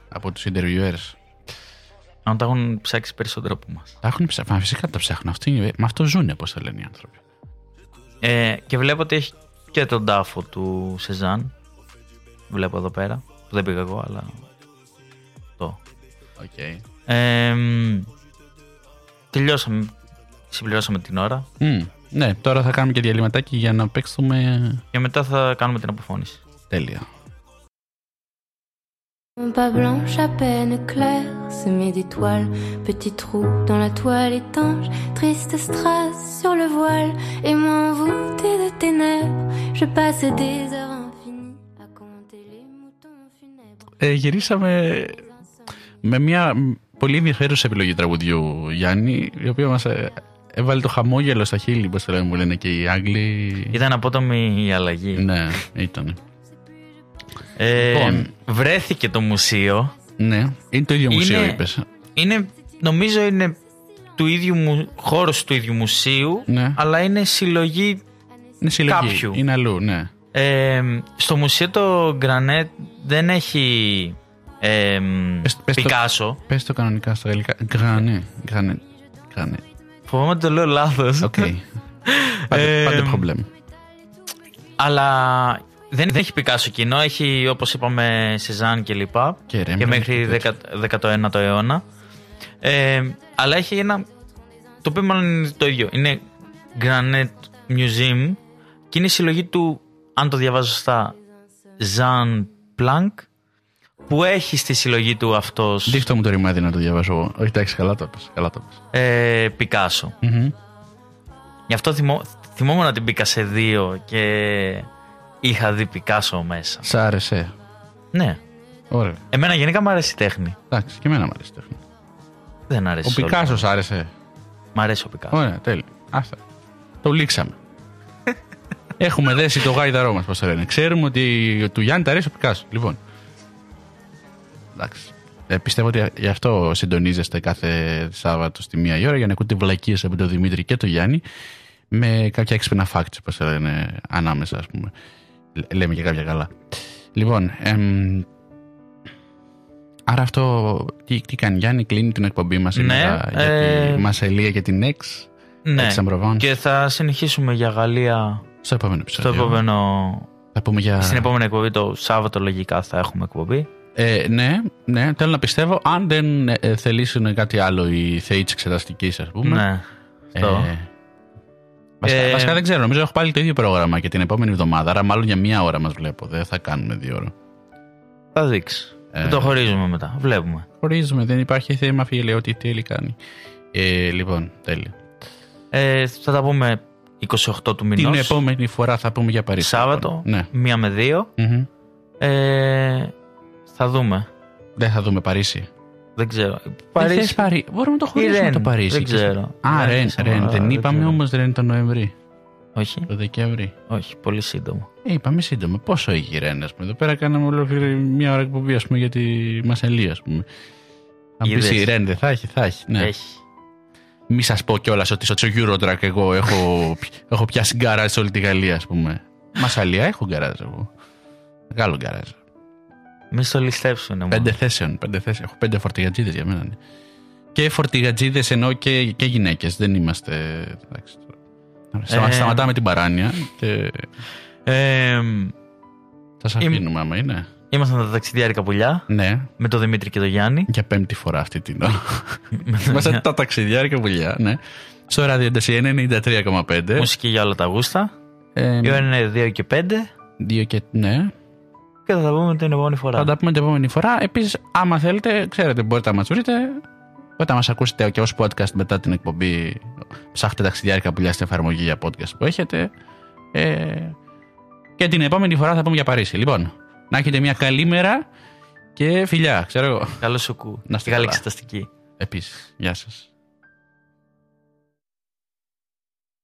Speaker 3: από τους interviewers.
Speaker 4: Αν τα έχουν ψάξει περισσότερο από εμάς.
Speaker 3: Τα έχουν ψάξει. Μα φυσικά τα ψάχνουν. Αυτοί, με αυτό ζουν, πώς το λένε οι άνθρωποι.
Speaker 4: Ε, και βλέπω ότι έχει και τον τάφο του Σεζάν. Βλέπω εδώ πέρα. Που δεν πήγα εγώ, αλλά. Το.
Speaker 3: Okay.
Speaker 4: Ε, μ, τελειώσαμε. Συμπληρώσαμε την ώρα.
Speaker 3: ναι, τώρα θα κάνουμε και διαλυματάκι για να παίξουμε.
Speaker 4: Και μετά θα κάνουμε την αποφώνηση.
Speaker 3: Τέλεια.
Speaker 5: Mon pas blanche à peine claire, semée d'étoiles, petit trou dans la toile étanche, triste strass sur le voile, et moi envoûté de ténèbres, je passe des heures infinies à compter les moutons funèbres.
Speaker 3: Ε, γυρίσαμε με μια πολύ ενδιαφέρουσα επιλογή τραγουδιού, Γιάννη, η οποία μα έβαλε το χαμόγελο στα χείλη, πώ το λένε, μου λένε και οι Άγγλοι.
Speaker 4: Ήταν απότομη η αλλαγή.
Speaker 3: Ναι, ήταν.
Speaker 4: Ε,
Speaker 3: Λοιπόν.
Speaker 4: βρέθηκε το μουσείο.
Speaker 3: Ναι, είναι το ίδιο μουσείο,
Speaker 4: Είναι-
Speaker 3: είπες.
Speaker 4: Είναι, νομίζω είναι του ίδιου μου, χώρος του ίδιου μουσείου,
Speaker 3: Ναι.
Speaker 4: αλλά είναι συλλογή
Speaker 3: Είναι συλλογή.
Speaker 4: κάποιου.
Speaker 3: Είναι αλλού, ναι.
Speaker 4: Ε, στο μουσείο το Granet δεν έχει ε,
Speaker 3: Πες- πες το-
Speaker 4: Πικάσο.
Speaker 3: Πες το κανονικά στα γαλλικά. Granet. Granet. Granet.
Speaker 4: Φοβάμαι ότι το λέω λάθος.
Speaker 3: OK. Pas de
Speaker 4: Ε,
Speaker 3: pas de problème.
Speaker 4: Αλλά δεν, δεν έχει Πικάσο κοινό, έχει όπως είπαμε Σεζάν και λοιπά
Speaker 3: Και
Speaker 4: και
Speaker 3: Rembrandt
Speaker 4: μέχρι
Speaker 3: και
Speaker 4: 10 19ο αιώνα. Ε, αλλά έχει ένα. Το οποίο μάλλον είναι το ίδιο. Είναι Granite Museum και είναι η συλλογή του, αν το διαβάζω σωστά, Jean Planck που έχει στη συλλογή του αυτός
Speaker 3: Δείχτω μου το ρημάδι να το διαβάσω εγώ. Όχι, εντάξει, καλά το πες. Καλά το πες.
Speaker 4: ε, Πικάσο.
Speaker 3: Μμμ.
Speaker 4: Γι' αυτό θυμό, θυμόμουν να την μπήκα σε δύο και είχα δει Πικάσο μέσα.
Speaker 3: Σ' άρεσε.
Speaker 4: Ναι.
Speaker 3: Ωραία.
Speaker 4: Εμένα γενικά μου αρέσει η τέχνη.
Speaker 3: Εντάξει, και εμένα μου αρέσει η τέχνη.
Speaker 4: Δεν αρέσει.
Speaker 3: Ο
Speaker 4: σε όλους.
Speaker 3: Πικάσος σ' άρεσε.
Speaker 4: Μ' αρέσει ο Πικάσος.
Speaker 3: Ωραία, τέλεια. Άστα. Το λήξαμε. Έχουμε δέσει το γάιδαρό μας, πώς το λένε. Ξέρουμε ότι του Γιάννη τα αρέσει ο Πικάσος. Λοιπόν. Εντάξει. Ε, πιστεύω ότι γι' αυτό συντονίζεστε κάθε Σάββατο στη μία η ώρα για να ακούτε βλακίες από τον Δημήτρη και τον Γιάννη με κάποια έξυπνα facts, πώς το λένε, ανάμεσα, ας πούμε. Λ- Λέμε και κάποια καλά. Λοιπόν, εμ, άρα αυτό τι, τι κάνει, Γιάννη, κλείνει την εκπομπή μας σήμερα για
Speaker 4: ε,
Speaker 3: τη Μασελία και την Εξ.
Speaker 4: Ναι.
Speaker 3: Aix-en-Provence.
Speaker 4: Και θα συνεχίσουμε για Γαλλία
Speaker 3: Στο επόμενο
Speaker 4: στο
Speaker 3: επεισόδιο.
Speaker 4: επόμενο.
Speaker 3: Θα πούμε για...
Speaker 4: Στην επόμενη εκπομπή, το Σάββατο λογικά θα έχουμε εκπομπή.
Speaker 3: Ε, ναι, ναι, θέλω να πιστεύω. Αν δεν ε, θελήσουν κάτι άλλο οι θεοί της εξεταστικής, ας πούμε.
Speaker 4: Ναι. Αυτό.
Speaker 3: Ε, βασικά,
Speaker 4: Ε,
Speaker 3: βασικά δεν ξέρω. Νομίζω έχω πάλι το ίδιο πρόγραμμα και την επόμενη εβδομάδα. Άρα, μάλλον για μία ώρα μας βλέπω. Δεν θα κάνουμε δύο ώρα.
Speaker 4: Θα δείξεις.
Speaker 3: Ε,
Speaker 4: Το χωρίζουμε μετά. Βλέπουμε.
Speaker 3: Χωρίζουμε, δεν υπάρχει θέμα φιλαιότητα. Τι θέλει κάνει. Ε, λοιπόν, τέλεια.
Speaker 4: Ε, θα τα πούμε 28 του μηνός.
Speaker 3: Την επόμενη φορά θα πούμε για Παρίσι.
Speaker 4: Σάββατο.
Speaker 3: Ναι.
Speaker 4: Μία με δύο.
Speaker 3: Μμμ.
Speaker 4: Ε, θα δούμε.
Speaker 3: Δεν θα δούμε Παρίσι.
Speaker 4: Δεν ξέρω.
Speaker 3: Παρίσι. Θες Παρί... Μπορούμε να το χωρίσουμε
Speaker 4: Ρεν,
Speaker 3: το Παρίσι.
Speaker 4: δεν
Speaker 3: και-
Speaker 4: ξέρω.
Speaker 3: Α,
Speaker 4: Δεν
Speaker 3: Ρεν,
Speaker 4: ξέρω,
Speaker 3: Ρεν. Δεν
Speaker 4: δεν
Speaker 3: είπαμε
Speaker 4: ξέρω.
Speaker 3: όμω Ρεν το Νοέμβρη.
Speaker 4: Όχι.
Speaker 3: Το Δεκέμβρη.
Speaker 4: Όχι. Πολύ σύντομο.
Speaker 3: Ε, είπαμε σύντομα. Πόσο έχει η Ρεν, ας πούμε. Εδώ πέρα κάναμε ολόκληρη μια ώρα εκπομπή, ας πούμε, για τη Μασελία, ας πούμε. Αν
Speaker 4: Είδες.
Speaker 3: πει η Ρεν δεν θα έχει, θα έχει. Ναι.
Speaker 4: Έχει.
Speaker 3: Μη σας πω κιόλας ότι στο Eurotrack εγώ έχω, έχω πιάσει γκαράζ σε όλη τη Γαλλία, ας πούμε. Μασαλία έχω γκαράζ εγώ. Μεγάλο γκαράζ.
Speaker 4: Μη στο ληστέψουνε μόνο.
Speaker 3: Πέντε θέσεων. Πέντε θέσεων. Έχω πέντε φορτηγατζίδες για μένα. ναι. Και φορτηγατζίδες ενώ και, και γυναίκες. Δεν είμαστε. εντάξει, τώρα. Σταμα-
Speaker 4: Ε.
Speaker 3: Σταματάμε την παράνοια και
Speaker 4: Ε,
Speaker 3: θα σα
Speaker 4: Είμαι-
Speaker 3: αφήνουμε άμα είναι.
Speaker 4: ήμασταν τα ταξιδιάρικα πουλιά
Speaker 3: Ναι,
Speaker 4: με τον Δημήτρη και τον Γιάννη.
Speaker 3: για πέμπτη φορά αυτή την ώρα. Είμαστε τα ταξιδιάρικα πουλιά, ναι. Στο ραδιοντασία 93,5.
Speaker 4: Μουσική για όλα τα γούστα.
Speaker 3: Ε,
Speaker 4: Η ώρα είναι 2 και 5
Speaker 3: δύο και ναι.
Speaker 4: Και θα τα πούμε την επόμενη φορά.
Speaker 3: Θα τα πούμε την επόμενη φορά. Επίσης, άμα θέλετε, ξέρετε, μπορείτε να μας βρείτε. Μπορείτε να μας ακούσετε και ως podcast μετά την εκπομπή. Ψάχτε ταξιδιάρικα πουλιά στην εφαρμογή για podcast που έχετε. Ε, και την επόμενη φορά θα πούμε για Παρίσι. Λοιπόν, να έχετε μια καλή μέρα και φιλιά, ξέρω εγώ.
Speaker 4: Καλό σου κου.
Speaker 3: Να είστε
Speaker 4: Καλή
Speaker 3: καλά.
Speaker 4: εξεταστική.
Speaker 3: Επίσης, γεια σας.